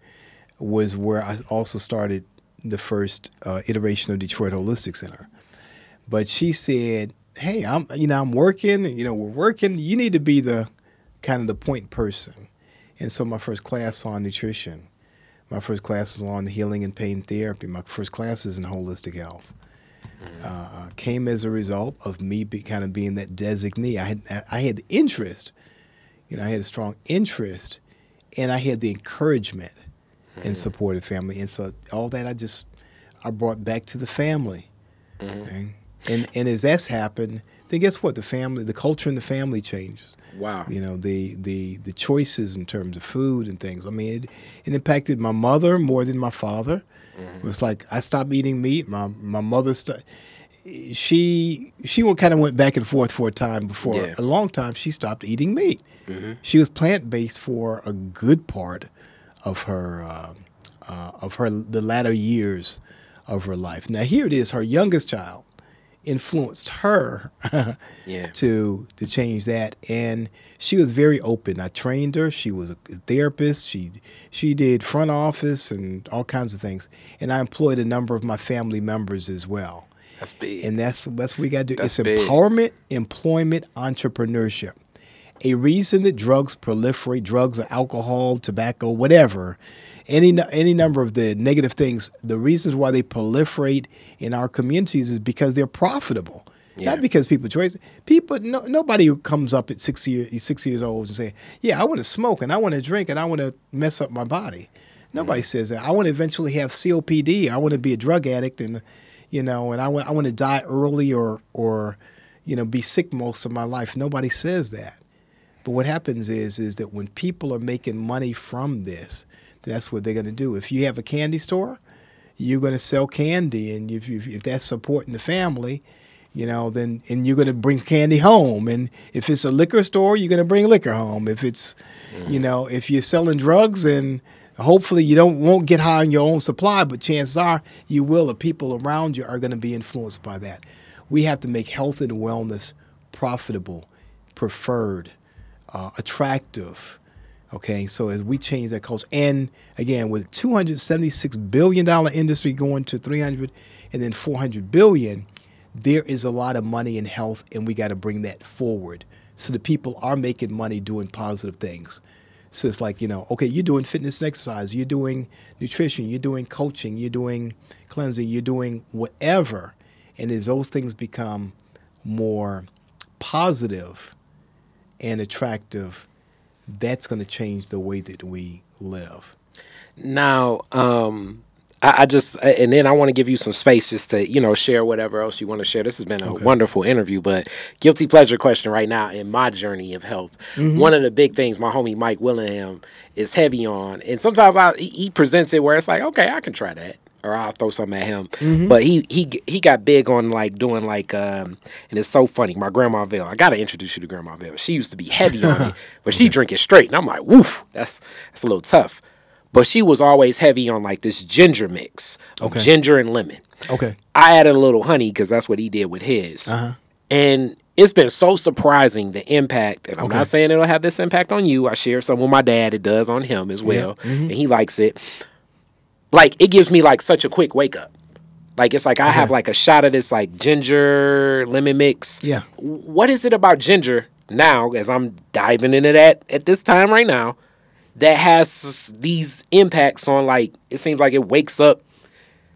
was where I also started the first uh, iteration of Detroit Holistic Center. But she said, "Hey, I'm you know I'm working. You know we're working. You need to be the kind of the point person." And so my first class on nutrition, my first class is on healing and pain therapy. My first class is in holistic health. Mm. Uh, uh, came as a result of me be, kind of being that designee. I had I had interest, you know, I had a strong interest, and I had the encouragement and mm. support of family. And so all that I just I brought back to the family. Mm. Okay? And and as that's happened, then guess what? The family, the culture in the family changes. Wow. You know, the the the choices in terms of food and things. I mean, it, it impacted my mother more than my father. It was like I stopped eating meat. My my mother st- she she kind of went back and forth for a time before Yeah. a long time she stopped eating meat. She was plant based for a good part of her uh, uh, of her the latter years of her life. Now here it is, her youngest child influenced her Yeah. to to change that. And she was very open. I trained her. She was a therapist. She she did front office and all kinds of things. And i employed a number of my family members as well. That's big. and that's that's what we got to do. That's it's big. empowerment employment entrepreneurship. A reason that drugs proliferate drugs or alcohol tobacco whatever any any number of the negative things the reasons why they proliferate in our communities is because they're profitable. Yeah. not because people choice. People no, nobody who comes up at six years six years old and say yeah i want to smoke and i want to drink and i want to mess up my body. Nobody mm. says that. I want to eventually have copd i want to be a drug addict and you know and i want i want to die early or or you know be sick most of my life. Nobody says that. But what happens is is that when people are making money from this, that's what they're going to do. If you have a candy store, you're going to sell candy, and if, if, if that's supporting the family, you know, then and you're going to bring candy home. And if it's a liquor store, you're going to bring liquor home. If it's, mm-hmm. you know, if you're selling drugs and hopefully you don't won't get high on your own supply, but chances are you will. The people around you are going to be influenced by that. We have to make health and wellness profitable, preferred, uh, attractive. Okay, so as we change that culture, and again, with 276 billion dollar industry going to 300, and then 400 billion, there is a lot of money in health, and we got to bring that forward so the people are making money doing positive things. So it's like, you know, okay, you're doing fitness and exercise, you're doing nutrition, you're doing coaching, you're doing cleansing, you're doing whatever. And as those things become more positive and attractive, that's going to change the way that we live. Now, um, I, I just and then I want to give you some space just to you know share whatever else you want to share. This has been a okay. wonderful interview, but guilty pleasure question right now in my journey of health. Mm-hmm. One of the big things my homie Mike Willingham is heavy on, and sometimes I, he presents it where it's like, okay, I can try that or I'll throw something at him. Mm-hmm. But he he he got big on like doing like um and it's so funny. My grandma Vale, I gotta introduce you to Grandma Vale. She used to be heavy on it, but she drink it straight. And I'm like, woof, that's that's a little tough. But she was always heavy on like this ginger mix, okay. ginger and lemon. Okay. I added a little honey because that's what he did with his. Uh-huh. And it's been so surprising the impact. And I'm okay. not saying it'll have this impact on you. I share some with my dad. It does on him as well, yeah. mm-hmm. and he likes it. Like it gives me like such a quick wake up. Like it's like I have like a shot of this like ginger lemon mix. Yeah. What is it about ginger now? As I'm diving into that at this time right now that has these impacts on like it seems like it wakes up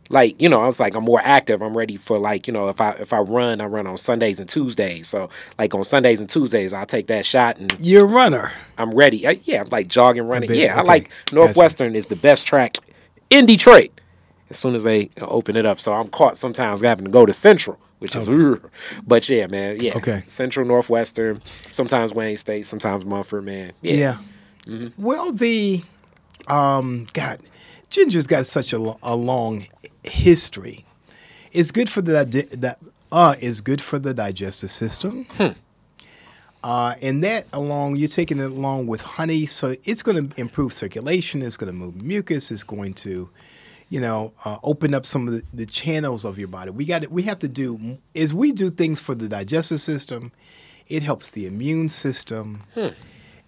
like you know I was like I'm more active I'm ready for like you know if I if I run I run on Sundays and Tuesdays so like on Sundays and Tuesdays I'll take that shot and you're a runner I'm ready I, yeah I'm like jogging running I yeah okay. I like Northwestern gotcha. is the best track in Detroit as soon as they open it up so I'm caught sometimes having to go to Central which is okay. but yeah man yeah okay Central Northwestern sometimes Wayne State sometimes Mumford man yeah, yeah. Mm-hmm. Well, the um, God, ginger's got such a, a long history. It's good for the that uh is good for the digestive system. Hmm. Uh, and that along, you're taking it along with honey, so it's going to improve circulation. It's going to move mucus. It's going to, you know, uh, open up some of the, the, channels of your body. We got it. We have to do is we do things for the digestive system. It helps the immune system. Hmm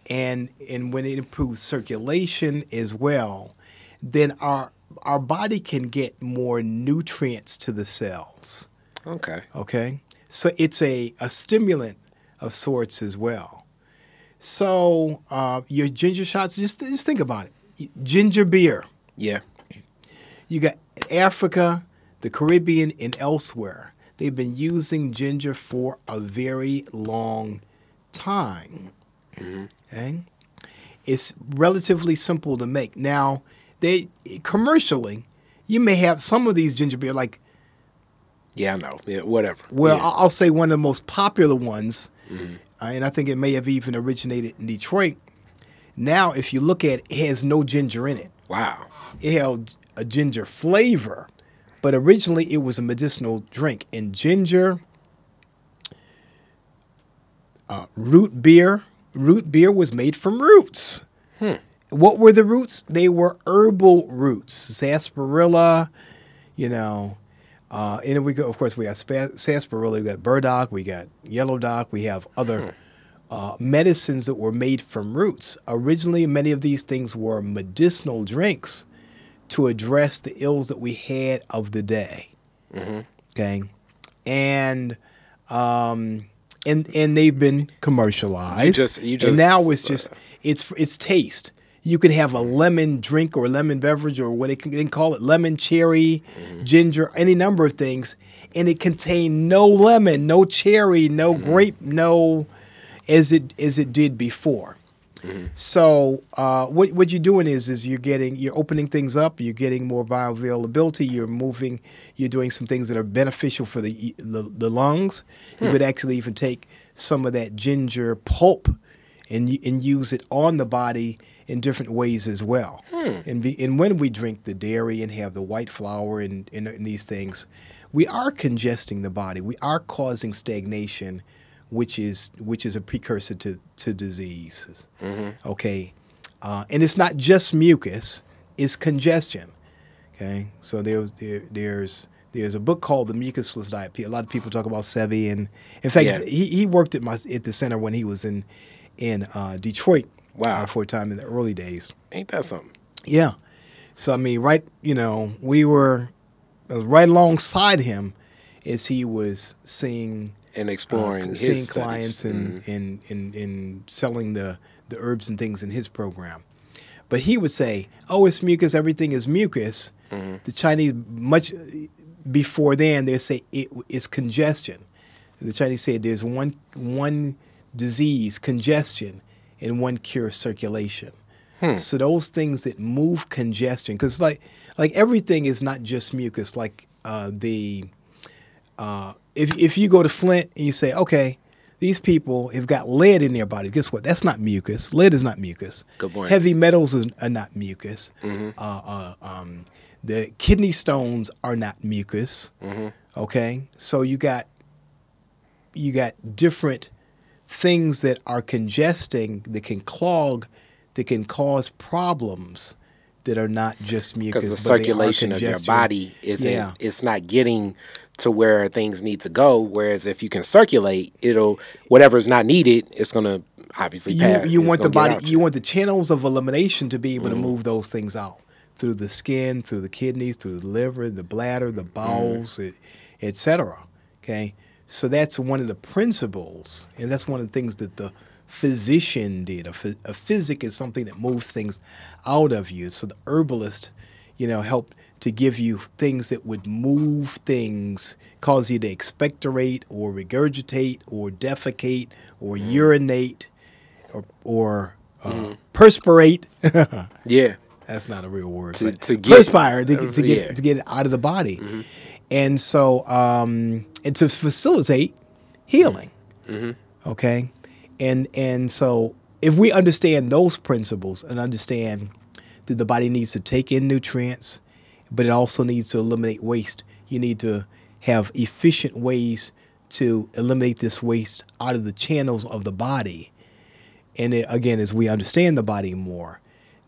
and and when it improves circulation as well, then our our body can get more nutrients to the cells. Okay. Okay. So it's a, a stimulant of sorts as well. So uh, your ginger shots, just just think about it. Ginger beer. Yeah. You got Africa, the Caribbean, and elsewhere. They've been using ginger for a very long time. Mm-hmm. Okay? It's relatively simple to make. Now, they commercially, you may have some of these ginger beer like. Yeah, I know. Yeah, whatever. Well, yeah. I'll say one of the most popular ones, mm-hmm. uh, and I think it may have even originated in Detroit. Now, if you look at it, it has no ginger in it. Wow. It held a ginger flavor, but originally it was a medicinal drink. And ginger, uh, root beer, root beer was made from roots. Hmm. What were the roots? They were herbal roots, sarsaparilla, you know. Uh, and we go, of course, we got sarsaparilla, we got burdock, we got yellow dock, we have other hmm. uh, medicines that were made from roots. Originally, many of these things were medicinal drinks to address the ills that we had of the day. Mm-hmm. Okay, and um, and and they've been commercialized. You just, you just, and now it's just it's it's taste. You can have a lemon drink or lemon beverage or what they can, call it lemon cherry, mm-hmm. ginger, any number of things, and it contain no lemon, no cherry, no mm-hmm. grape, no as it as it did before. Mm-hmm. So uh, what what you're doing is is you're getting you're opening things up. You're getting more bioavailability. You're moving. You're doing some things that are beneficial for the the, the lungs. Hmm. You could actually even take some of that ginger pulp and and use it on the body in different ways as well. And be, and when we drink the dairy and have the white flour and, and, and these things, we are congesting the body. We are causing stagnation, which is which is a precursor to to diseases. Okay, uh, and it's not just mucus; it's congestion. Okay, so there's there, there's there's a book called The Mucusless Diet. A lot of people talk about Sebi, and in fact, Yeah. he, he worked at my at the center when he was in in uh, Detroit. Wow. uh, for a time in the early days. Ain't that something? Yeah, so I mean, right, you know, we were right alongside him as he was seeing And uh, exploring his seeing studies. clients and, and, and, and selling the, the herbs and things in his program. But he would say, "Oh, it's mucus. Everything is mucus." Mm-hmm. The Chinese much before then they say it is congestion. The Chinese say there's one one disease, congestion, and one cure, circulation. Hmm. So those things that move congestion, because like like everything is not just mucus. Like uh, the uh, if if you go to Flint and you say, okay, these people have got lead in their body. Guess what? That's not mucus. Lead is not mucus. Good point. Heavy metals is, are not mucus. Uh, uh, um, the kidney stones are not mucus. Okay, so you got you got different things that are congesting that can clog, that can cause problems that are not just mucus. because the but they are circulation of your body isn't Yeah. it's not getting to where things need to go whereas if you can circulate it'll whatever's not needed it's going to obviously you, pass you It's want the body you want the channels of elimination to be able Mm-hmm. to move those things out through the skin through the kidneys through the liver the bladder the bowels Mm-hmm. etc okay so that's one of the principles and that's one of the things that the physician did a, phy- a physic is something that moves things out of you so the herbalist you know helped to give you things that would move things cause you to expectorate or regurgitate or defecate or Mm-hmm. urinate or, or uh, perspirate. yeah That's not a real word. To- to get- perspire to, get- to get yeah. Mm-hmm. to get it out of the body, and so um, and to facilitate healing. Mm-hmm. Okay, and and so if we understand those principles and understand that the body needs to take in nutrients, but it also needs to eliminate waste. You need to have efficient ways to eliminate this waste out of the channels of the body. And it, again, as we understand the body more,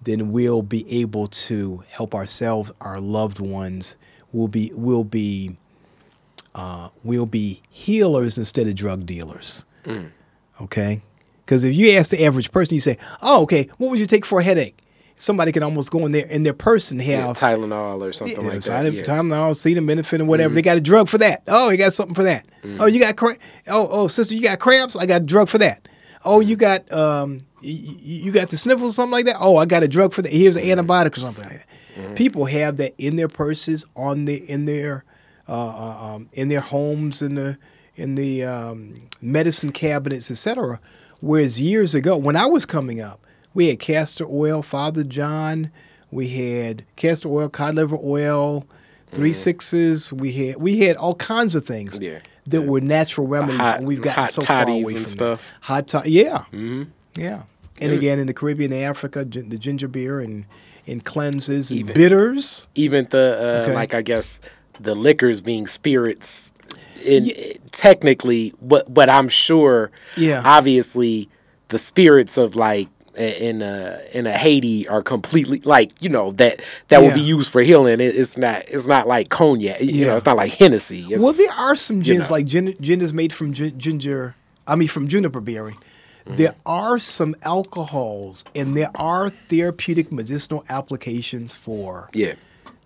then we'll be able to help ourselves, our loved ones. We'll be we'll be uh, we'll be healers instead of drug dealers. Okay, because if you ask the average person, you say, "Oh, okay, what would you take for a headache?" Somebody can almost go in there in their purse and yeah, have tylenol or something yeah, like that yeah. Mm-hmm. Tylenol, acetaminophen, or whatever. They got a drug for that. Oh, you got something for that. Oh, you got cra- oh oh sister, you got cramps. I got a drug for that. Oh, you got um you got the sniffles, something like that. Oh, I got a drug for that. Here's an Mm-hmm. antibiotic or something like that. People have that in their purses, on the in their uh, uh, um, in their homes, in the in the um, medicine cabinets, etc. Whereas years ago, when I was coming up, we had castor oil, Father John. We had castor oil, cod liver oil, three sixes. We had we had all kinds of things. Yeah. that were natural remedies, hot- and we've gotten so far toddies away and from stuff. that. Hot toddy, yeah, mm-hmm. yeah. And again, in the Caribbean, and Africa, the ginger beer and and cleanses and Even- bitters. even the uh, Okay. like I guess the liquors being spirits in technically but but I'm sure Yeah. obviously the spirits of like in a in a Haiti are completely like you know that that would be used for healing it, it's not it's not like cognac you Yeah. know it's not like Hennessy It's- Well, there are some gins know. like gin, gin is made from gin, ginger. I mean, from juniper berry. Mm-hmm. There are some alcohols, and there are therapeutic medicinal applications for yeah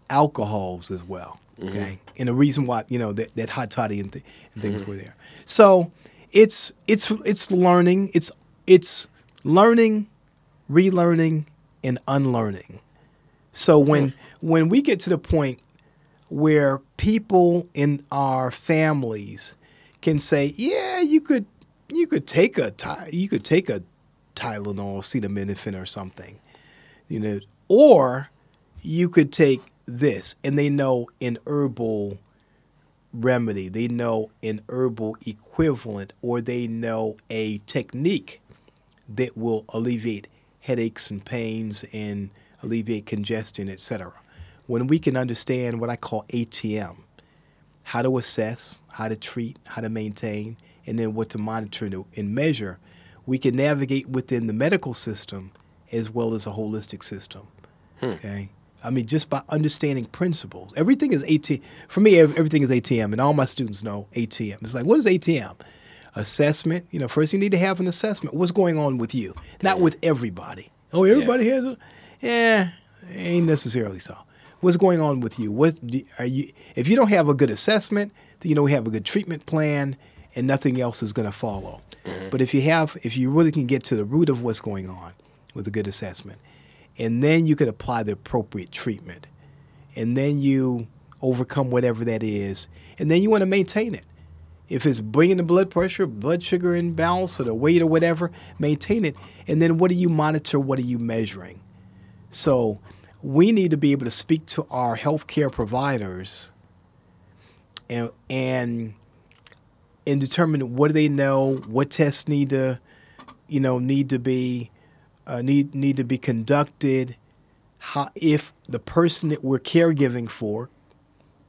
alcohols as well. Mm-hmm. Okay, and the reason why you know that, that hot toddy and, th- and things were there. So it's it's it's learning. It's it's learning, relearning, and unlearning. So when when we get to the point where people in our families can say, "Yeah, you could you could take a ty- you could take a Tylenol, acetaminophen, or something," you know, or you could take this, and they know an herbal remedy, they know an herbal equivalent, or they know a technique that will alleviate headaches and pains and alleviate congestion, etc. When we can understand what I call ATM, how to assess, how to treat, how to maintain, and then what to monitor and measure, we can navigate within the medical system as well as a holistic system. Hmm. Okay. I mean, just by understanding principles, everything is ATM. For me, everything is ATM, and all my students know ATM. It's like, what is ATM? Assessment. You know, first you need to have an assessment. What's going on with you? Not with everybody. Oh, everybody yeah. has a. Yeah, ain't necessarily so. What's going on with you? What are you? If you don't have a good assessment, then you know we have a good treatment plan, and nothing else is going to follow. Mm-hmm. But if you have, if you really can get to the root of what's going on with a good assessment, and then you can apply the appropriate treatment, and then you overcome whatever that is, and then you want to maintain it. If it's bringing the blood pressure, blood sugar in balance, or the weight or whatever, maintain it. And then what do you monitor? What are you measuring? So we need to be able to speak to our healthcare providers and and and determine what do they know, what tests need to, you know, need to be uh, need need to be conducted. How if the person that we're caregiving for,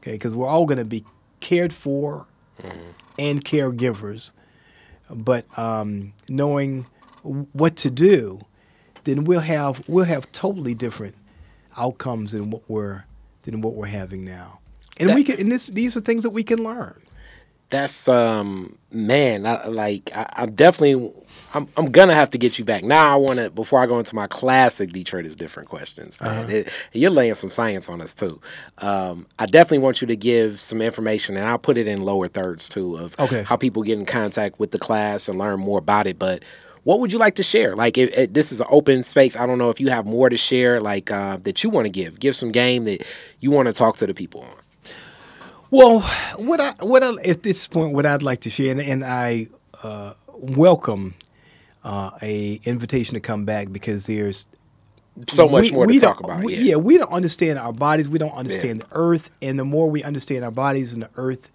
okay, because we're all going to be cared for mm-hmm. and caregivers, but um, knowing what to do, then we'll have we'll have totally different outcomes than what we're than what we're having now. And that, we can and this these are things that we can learn. That's um man, I, like I, I'm definitely I'm, I'm gonna have to get you back. Now I want to before I go into my classic Detroit is different questions. Uh-huh. It, you're laying some science on us too. Um, I definitely want you to give some information, and I'll put it in lower thirds too of okay. how people get in contact with the class and learn more about it. But what would you like to share? Like, if, if this is an open space, I don't know if you have more to share, like uh, that you want to give. Give some game that you want to talk to the people on. Well, what I what I, at this point, what I'd like to share, and, and I uh, welcome uh, a invitation to come back because there's so much we, more to talk about. We, yeah. yeah. we don't understand our bodies. We don't understand yeah. the earth, and the more we understand our bodies and the earth,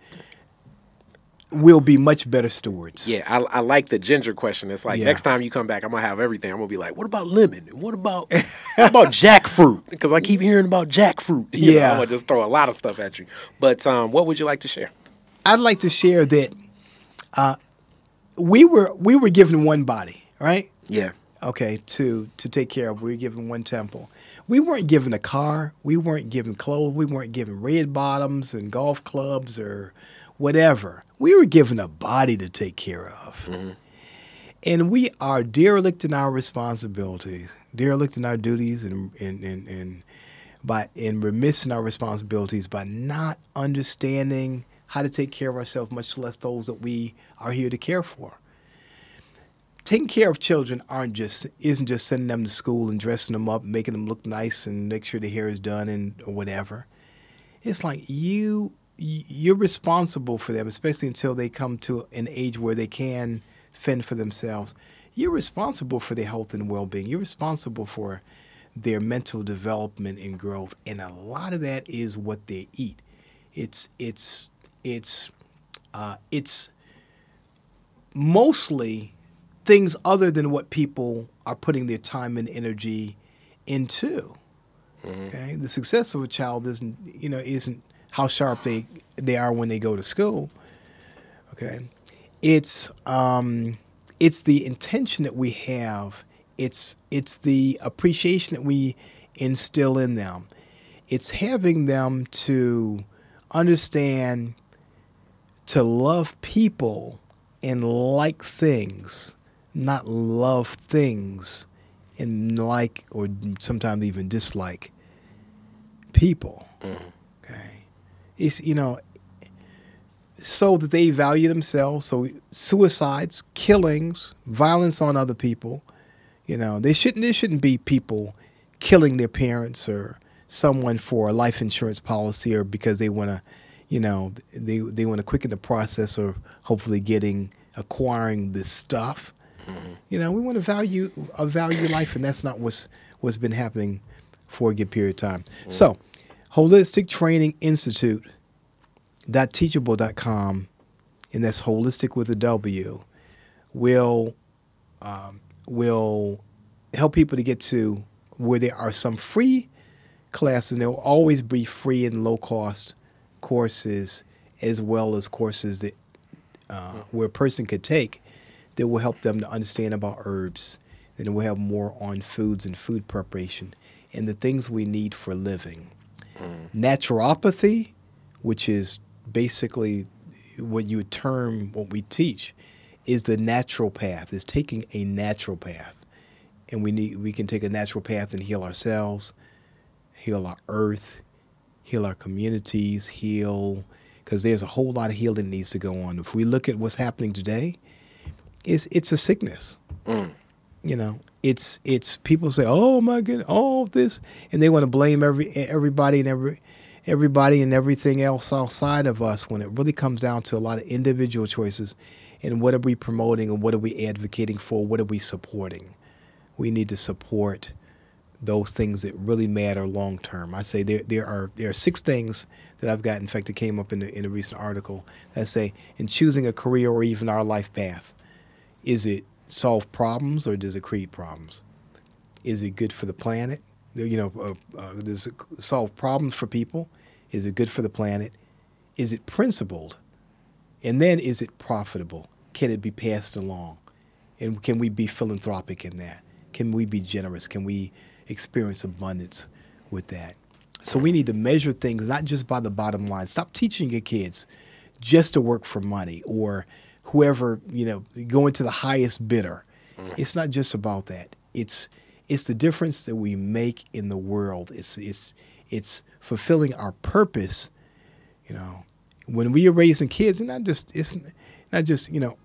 we'll be much better stewards. Yeah, I, I like the ginger question. It's like yeah. next time you come back, I'm gonna have everything. I'm gonna be like, what about lemon? What about what about jackfruit? Because I keep hearing about jackfruit. You yeah, know, I'm gonna just throw a lot of stuff at you. But um, what would you like to share? I'd like to share that uh, we were we were given one body, right? Yeah. Okay, to to take care of. We were given one temple. We weren't given a car. We weren't given clothes. We weren't given red bottoms and golf clubs or whatever. We were given a body to take care of. Mm-hmm. And we are derelict in our responsibilities, derelict in our duties, and, and, and, and by and remiss in our responsibilities by not understanding how to take care of ourselves, much less those that we are here to care for. Taking care of children aren't just isn't just sending them to school and dressing them up, making them look nice and make sure the hair is done and or whatever. It's like you you're responsible for them, especially until they come to an age where they can fend for themselves. You're responsible for their health and well-being. You're responsible for their mental development and growth, and a lot of that is what they eat. It's it's it's uh, it's mostly things other than what people are putting their time and energy into. Mm-hmm. Okay, the success of a child isn't you know isn't how sharp they they are when they go to school. Okay, it's um, it's the intention that we have. It's it's the appreciation that we instill in them. It's having them to understand to love people and like things, not love things and like or sometimes even dislike people. Mm. Okay is you know so that they value themselves. So suicides, killings, violence on other people. You know, they shouldn't. There shouldn't be people killing their parents or someone for a life insurance policy or because they want to, you know, they they want to quicken the process of hopefully getting acquiring this stuff. Mm-hmm. You know, we want to value a value life, and that's not what's what's been happening for a good period of time. Mm-hmm. So Wholistic Training Institute teachable.com and that's wholistic with a W will um, will help people to get to where there are some free classes, and there will always be free and low cost courses, as well as courses that uh, where a person could take that will help them to understand about herbs. And we'll have more on foods and food preparation and the things we need for living. Naturopathy, which is basically what you would term what we teach, is the natural path. Is taking a natural path, and we need we can take a natural path and heal ourselves, heal our earth, heal our communities, heal because there's a whole lot of healing needs to go on. If we look at what's happening today, it's it's a sickness. Mm. You know, it's it's people say, "Oh my goodness, all this," and they want to blame every everybody and every everybody and everything else outside of us. When it really comes down to a lot of individual choices, and what are we promoting and what are we advocating for? What are we supporting? We need to support those things that really matter long term. I say there there are there are six things that I've got. In fact, it came up in the, in a recent article that say in choosing a career or even our life path, is it solve problems or does it create problems? Is it good for the planet? You know, uh, uh, does it solve problems for people? Is it good for the planet? Is it principled? And then is it profitable? Can it be passed along? And can we be philanthropic in that? Can we be generous? Can we experience abundance with that? So we need to measure things not just by the bottom line. Stop teaching your kids just to work for money or whoever, you know, going to the highest bidder. Mm. It's not just about that. It's it's the difference that we make in the world. It's it's it's fulfilling our purpose, you know. When we are raising kids, it's not just it's not just, you know,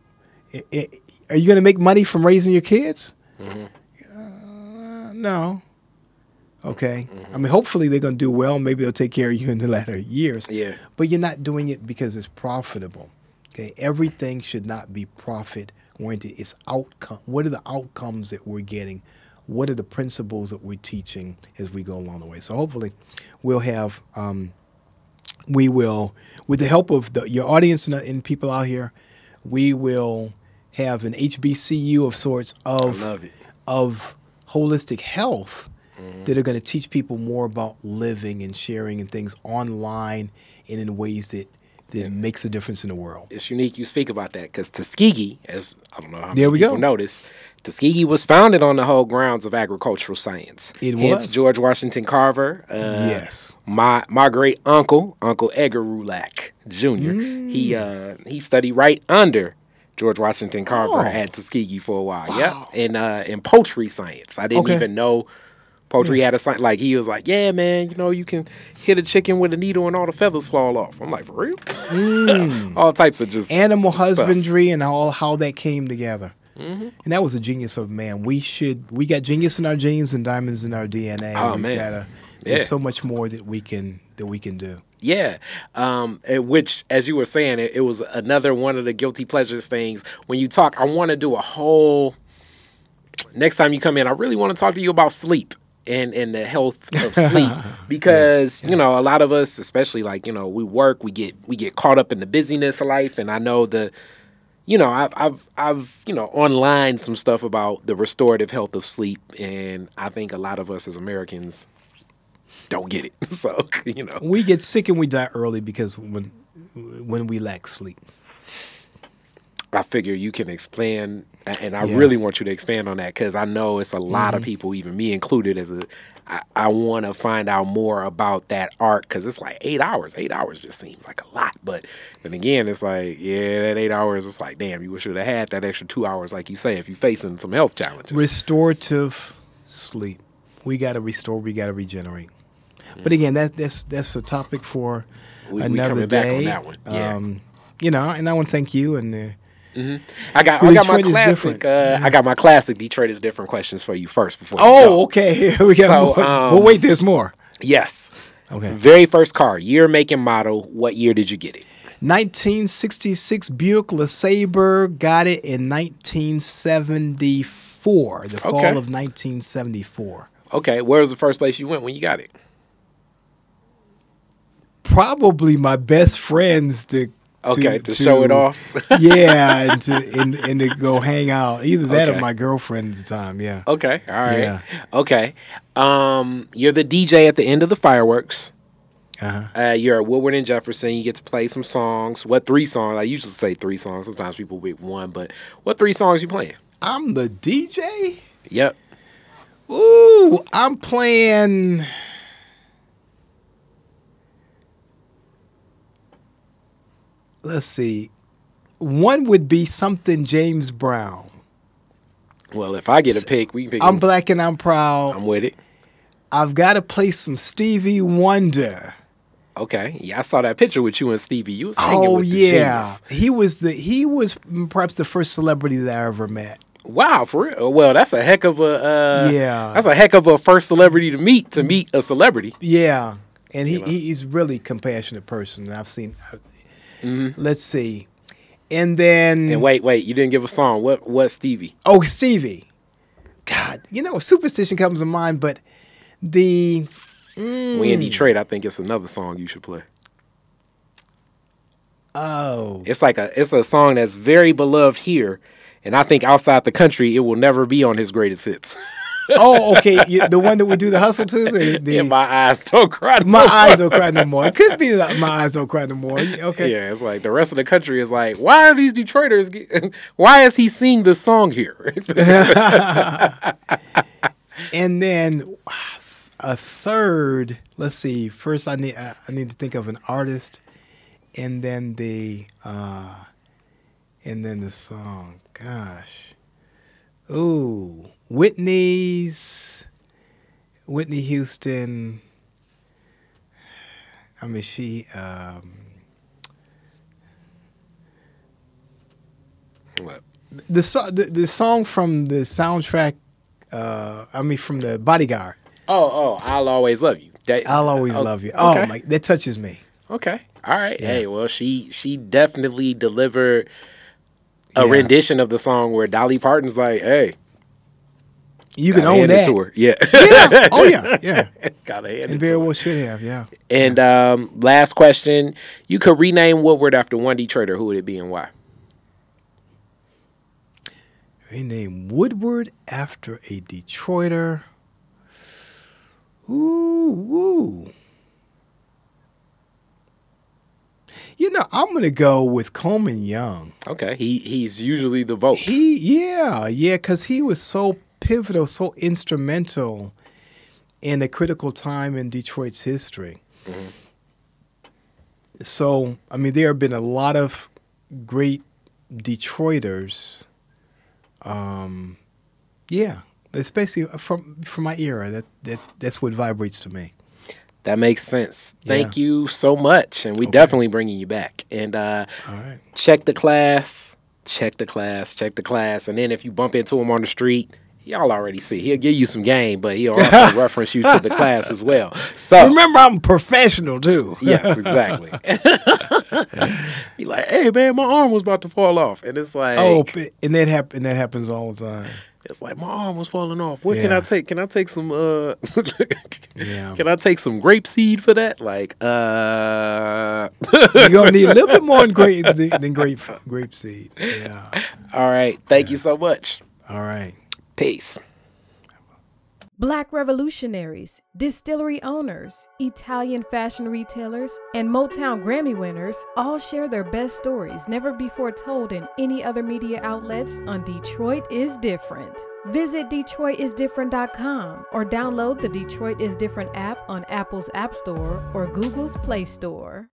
it, it, are you going to make money from raising your kids? Mm-hmm. Uh, no. Okay. Mm-hmm. I mean, hopefully they're going to do well. Maybe they'll take care of you in the latter years. Yeah. But you're not doing it because it's profitable. Okay. Everything should not be profit oriented. It's outcome. What are the outcomes that we're getting? What are the principles that we're teaching as we go along the way? So hopefully, we'll have. Um, we will, with the help of the, your audience and, and people out here, we will have an HBCU of sorts of of holistic health that are going to teach people more about living and sharing and things online and in ways that that makes a difference in the world. It's unique you speak about that because Tuskegee, as I don't know how many There we people go. notice, Tuskegee was founded on the whole grounds of agricultural science. It Hence was. George Washington Carver. Uh, Yes. My my great uncle, Uncle Edgar Rulac Jr. He uh, he studied right under George Washington Carver Oh. at Tuskegee for a while. Yeah, in uh, in poultry science. I didn't Okay. even know. Poultry had a science like he was like, yeah, man, you know, you can hit a chicken with a needle and all the feathers fall off. I'm like, for real? all types of just Animal stuff. husbandry and all how that came together. Mm-hmm. And that was a genius of man. We should we got genius in our genes and diamonds in our DNA. Oh, we man. gotta there's Yeah. so much more that we can that we can do. Yeah, um, which, as you were saying, it, it was another one of the guilty pleasures things. When you talk, I want to do a whole. Next time you come in, I really want to talk to you about sleep and and the health of sleep because you know a lot of us, especially like you know we work, we get we get caught up in the busyness of life, and I know the. You know, I've, I've, I've, you know, online some stuff about the restorative health of sleep, and I think a lot of us as Americans don't get it. So, you know, We get sick and we die early because when when we lack sleep. I figure you can expand, and I Yeah. Mm-hmm. really want you to expand on that because I know it's a lot of people, even me included, as a. I, I want to find out more about that art because it's like eight hours. Eight hours just seems like a lot, but then again, it's like yeah, that eight hours. It's like damn, you should have had that extra two hours, like you say, if you're facing some health challenges. Restorative sleep. We got to restore. We got to regenerate. But again, that that's that's a topic for We- we another coming day. back on that one, yeah. Um, you know, and I want to thank you and. Uh, I got, Well, I got my Detroit is classic. Uh, I got my classic. Detroit is different questions for you first before. oh, go. okay. we got So, um, but wait, there's more. yes. Okay. Very first car, year, make, and model. What year did you get it? 1966 Buick LeSabre got it in 1974, the fall Okay. of 1974. Okay, where was the first place you went when you got it? Probably my best friends to Okay, to, show it off. yeah, and to and, and to go hang out. Either that Okay. or my girlfriend at the time. Yeah. Okay, all right. Yeah. Okay. Um, you're the DJ at the end of the fireworks. Uh-huh. Uh, you're at Woodward and Jefferson. You get to play some songs. What three songs? I usually say three songs. Sometimes people pick one, but what three songs you playing? I'm the DJ. Yep. Ooh, I'm playing. Let's see. One would be something James Brown. Well, if I get a pick, we can pick. I'm black and I'm proud. I'm with it. I've got to play some Stevie Wonder. Okay. Yeah, I saw that picture with you and Stevie. You was hanging Oh with the yeah, genius. he was the he was perhaps the first celebrity that I ever met. Wow, for real. Well, that's a heck of a. Uh, Yeah. That's a heck of a first celebrity to meet to meet a celebrity. Yeah, and he, You know? he he's really compassionate person. and I've seen. Mhm. Let's see, and then And wait, wait, you didn't give a song. What? What Stevie? oh Stevie, God, you know superstition comes to mind, but the We in mm, Detroit. I think it's another song you should play. oh It's like a it's a song that's very beloved here, and I think outside the country it will never be on his greatest hits. oh okay you- the one that we do the hustle to the, the and my eyes don't cry. no my more. eyes don't cry no more. It could be that my eyes don't cry no more. Okay. Yeah, it's like the rest of the country is like, why are these Detroiters? Get, why is he singing this song here? and then a third. Let's see. First, I need I need to think of an artist, and then the uh, and then the song. Gosh, ooh, Whitney's Whitney Houston. I mean, she. Um, What? the, the the song from the soundtrack. Uh, I mean, from the Bodyguard. Oh, oh, I'll always love you. That- I'll always oh, love you. Oh okay. my, that touches me. Okay. All right. Yeah. Hey, well, she she definitely delivered a Yeah. rendition of the song where Dolly Parton's like, "Hey, You can own that. to her." Yeah. Yeah. Oh yeah. Yeah. gotta hand And it very well should have. Yeah. And um, last question: You could rename Woodward after one Detroiter. Who would it be and why? They named Woodward after a Detroiter. Ooh, ooh. You know, I'm gonna go with Coleman Young. Okay, he he's usually the vote. He, yeah, yeah, because he was so pivotal, so instrumental in a critical time in Detroit's history. So, I mean, there have been a lot of great Detroiters. Um, yeah, especially from from my era. That that that's what vibrates to me. That makes sense. Thank you so much, and we definitely bringing you back. And uh, All right. check the class, check the class, check the class, and then if you bump into them on the street, y'all already see. He'll give you some game, but he'll also reference you to the class as well. So Remember, I'm professional too. yes, exactly. Be like, hey man, my arm was about to fall off, and it's like, Oh, and that happen. And that happens all the time. it's like my arm was falling off. What can I take? Can I take some? uh Yeah. Can I take some grape seed for that? Like, uh. You're gonna need a little bit more than grape than grape grape seed. Yeah. All right. Thank you so much. All right. Peace. Black revolutionaries, distillery owners, Italian fashion retailers, and Motown Grammy winners all share their best stories never before told in any other media outlets on Detroit is Different. Visit DetroitisDifferent.com or download the Detroit is Different app on Apple's App Store or Google's Play Store.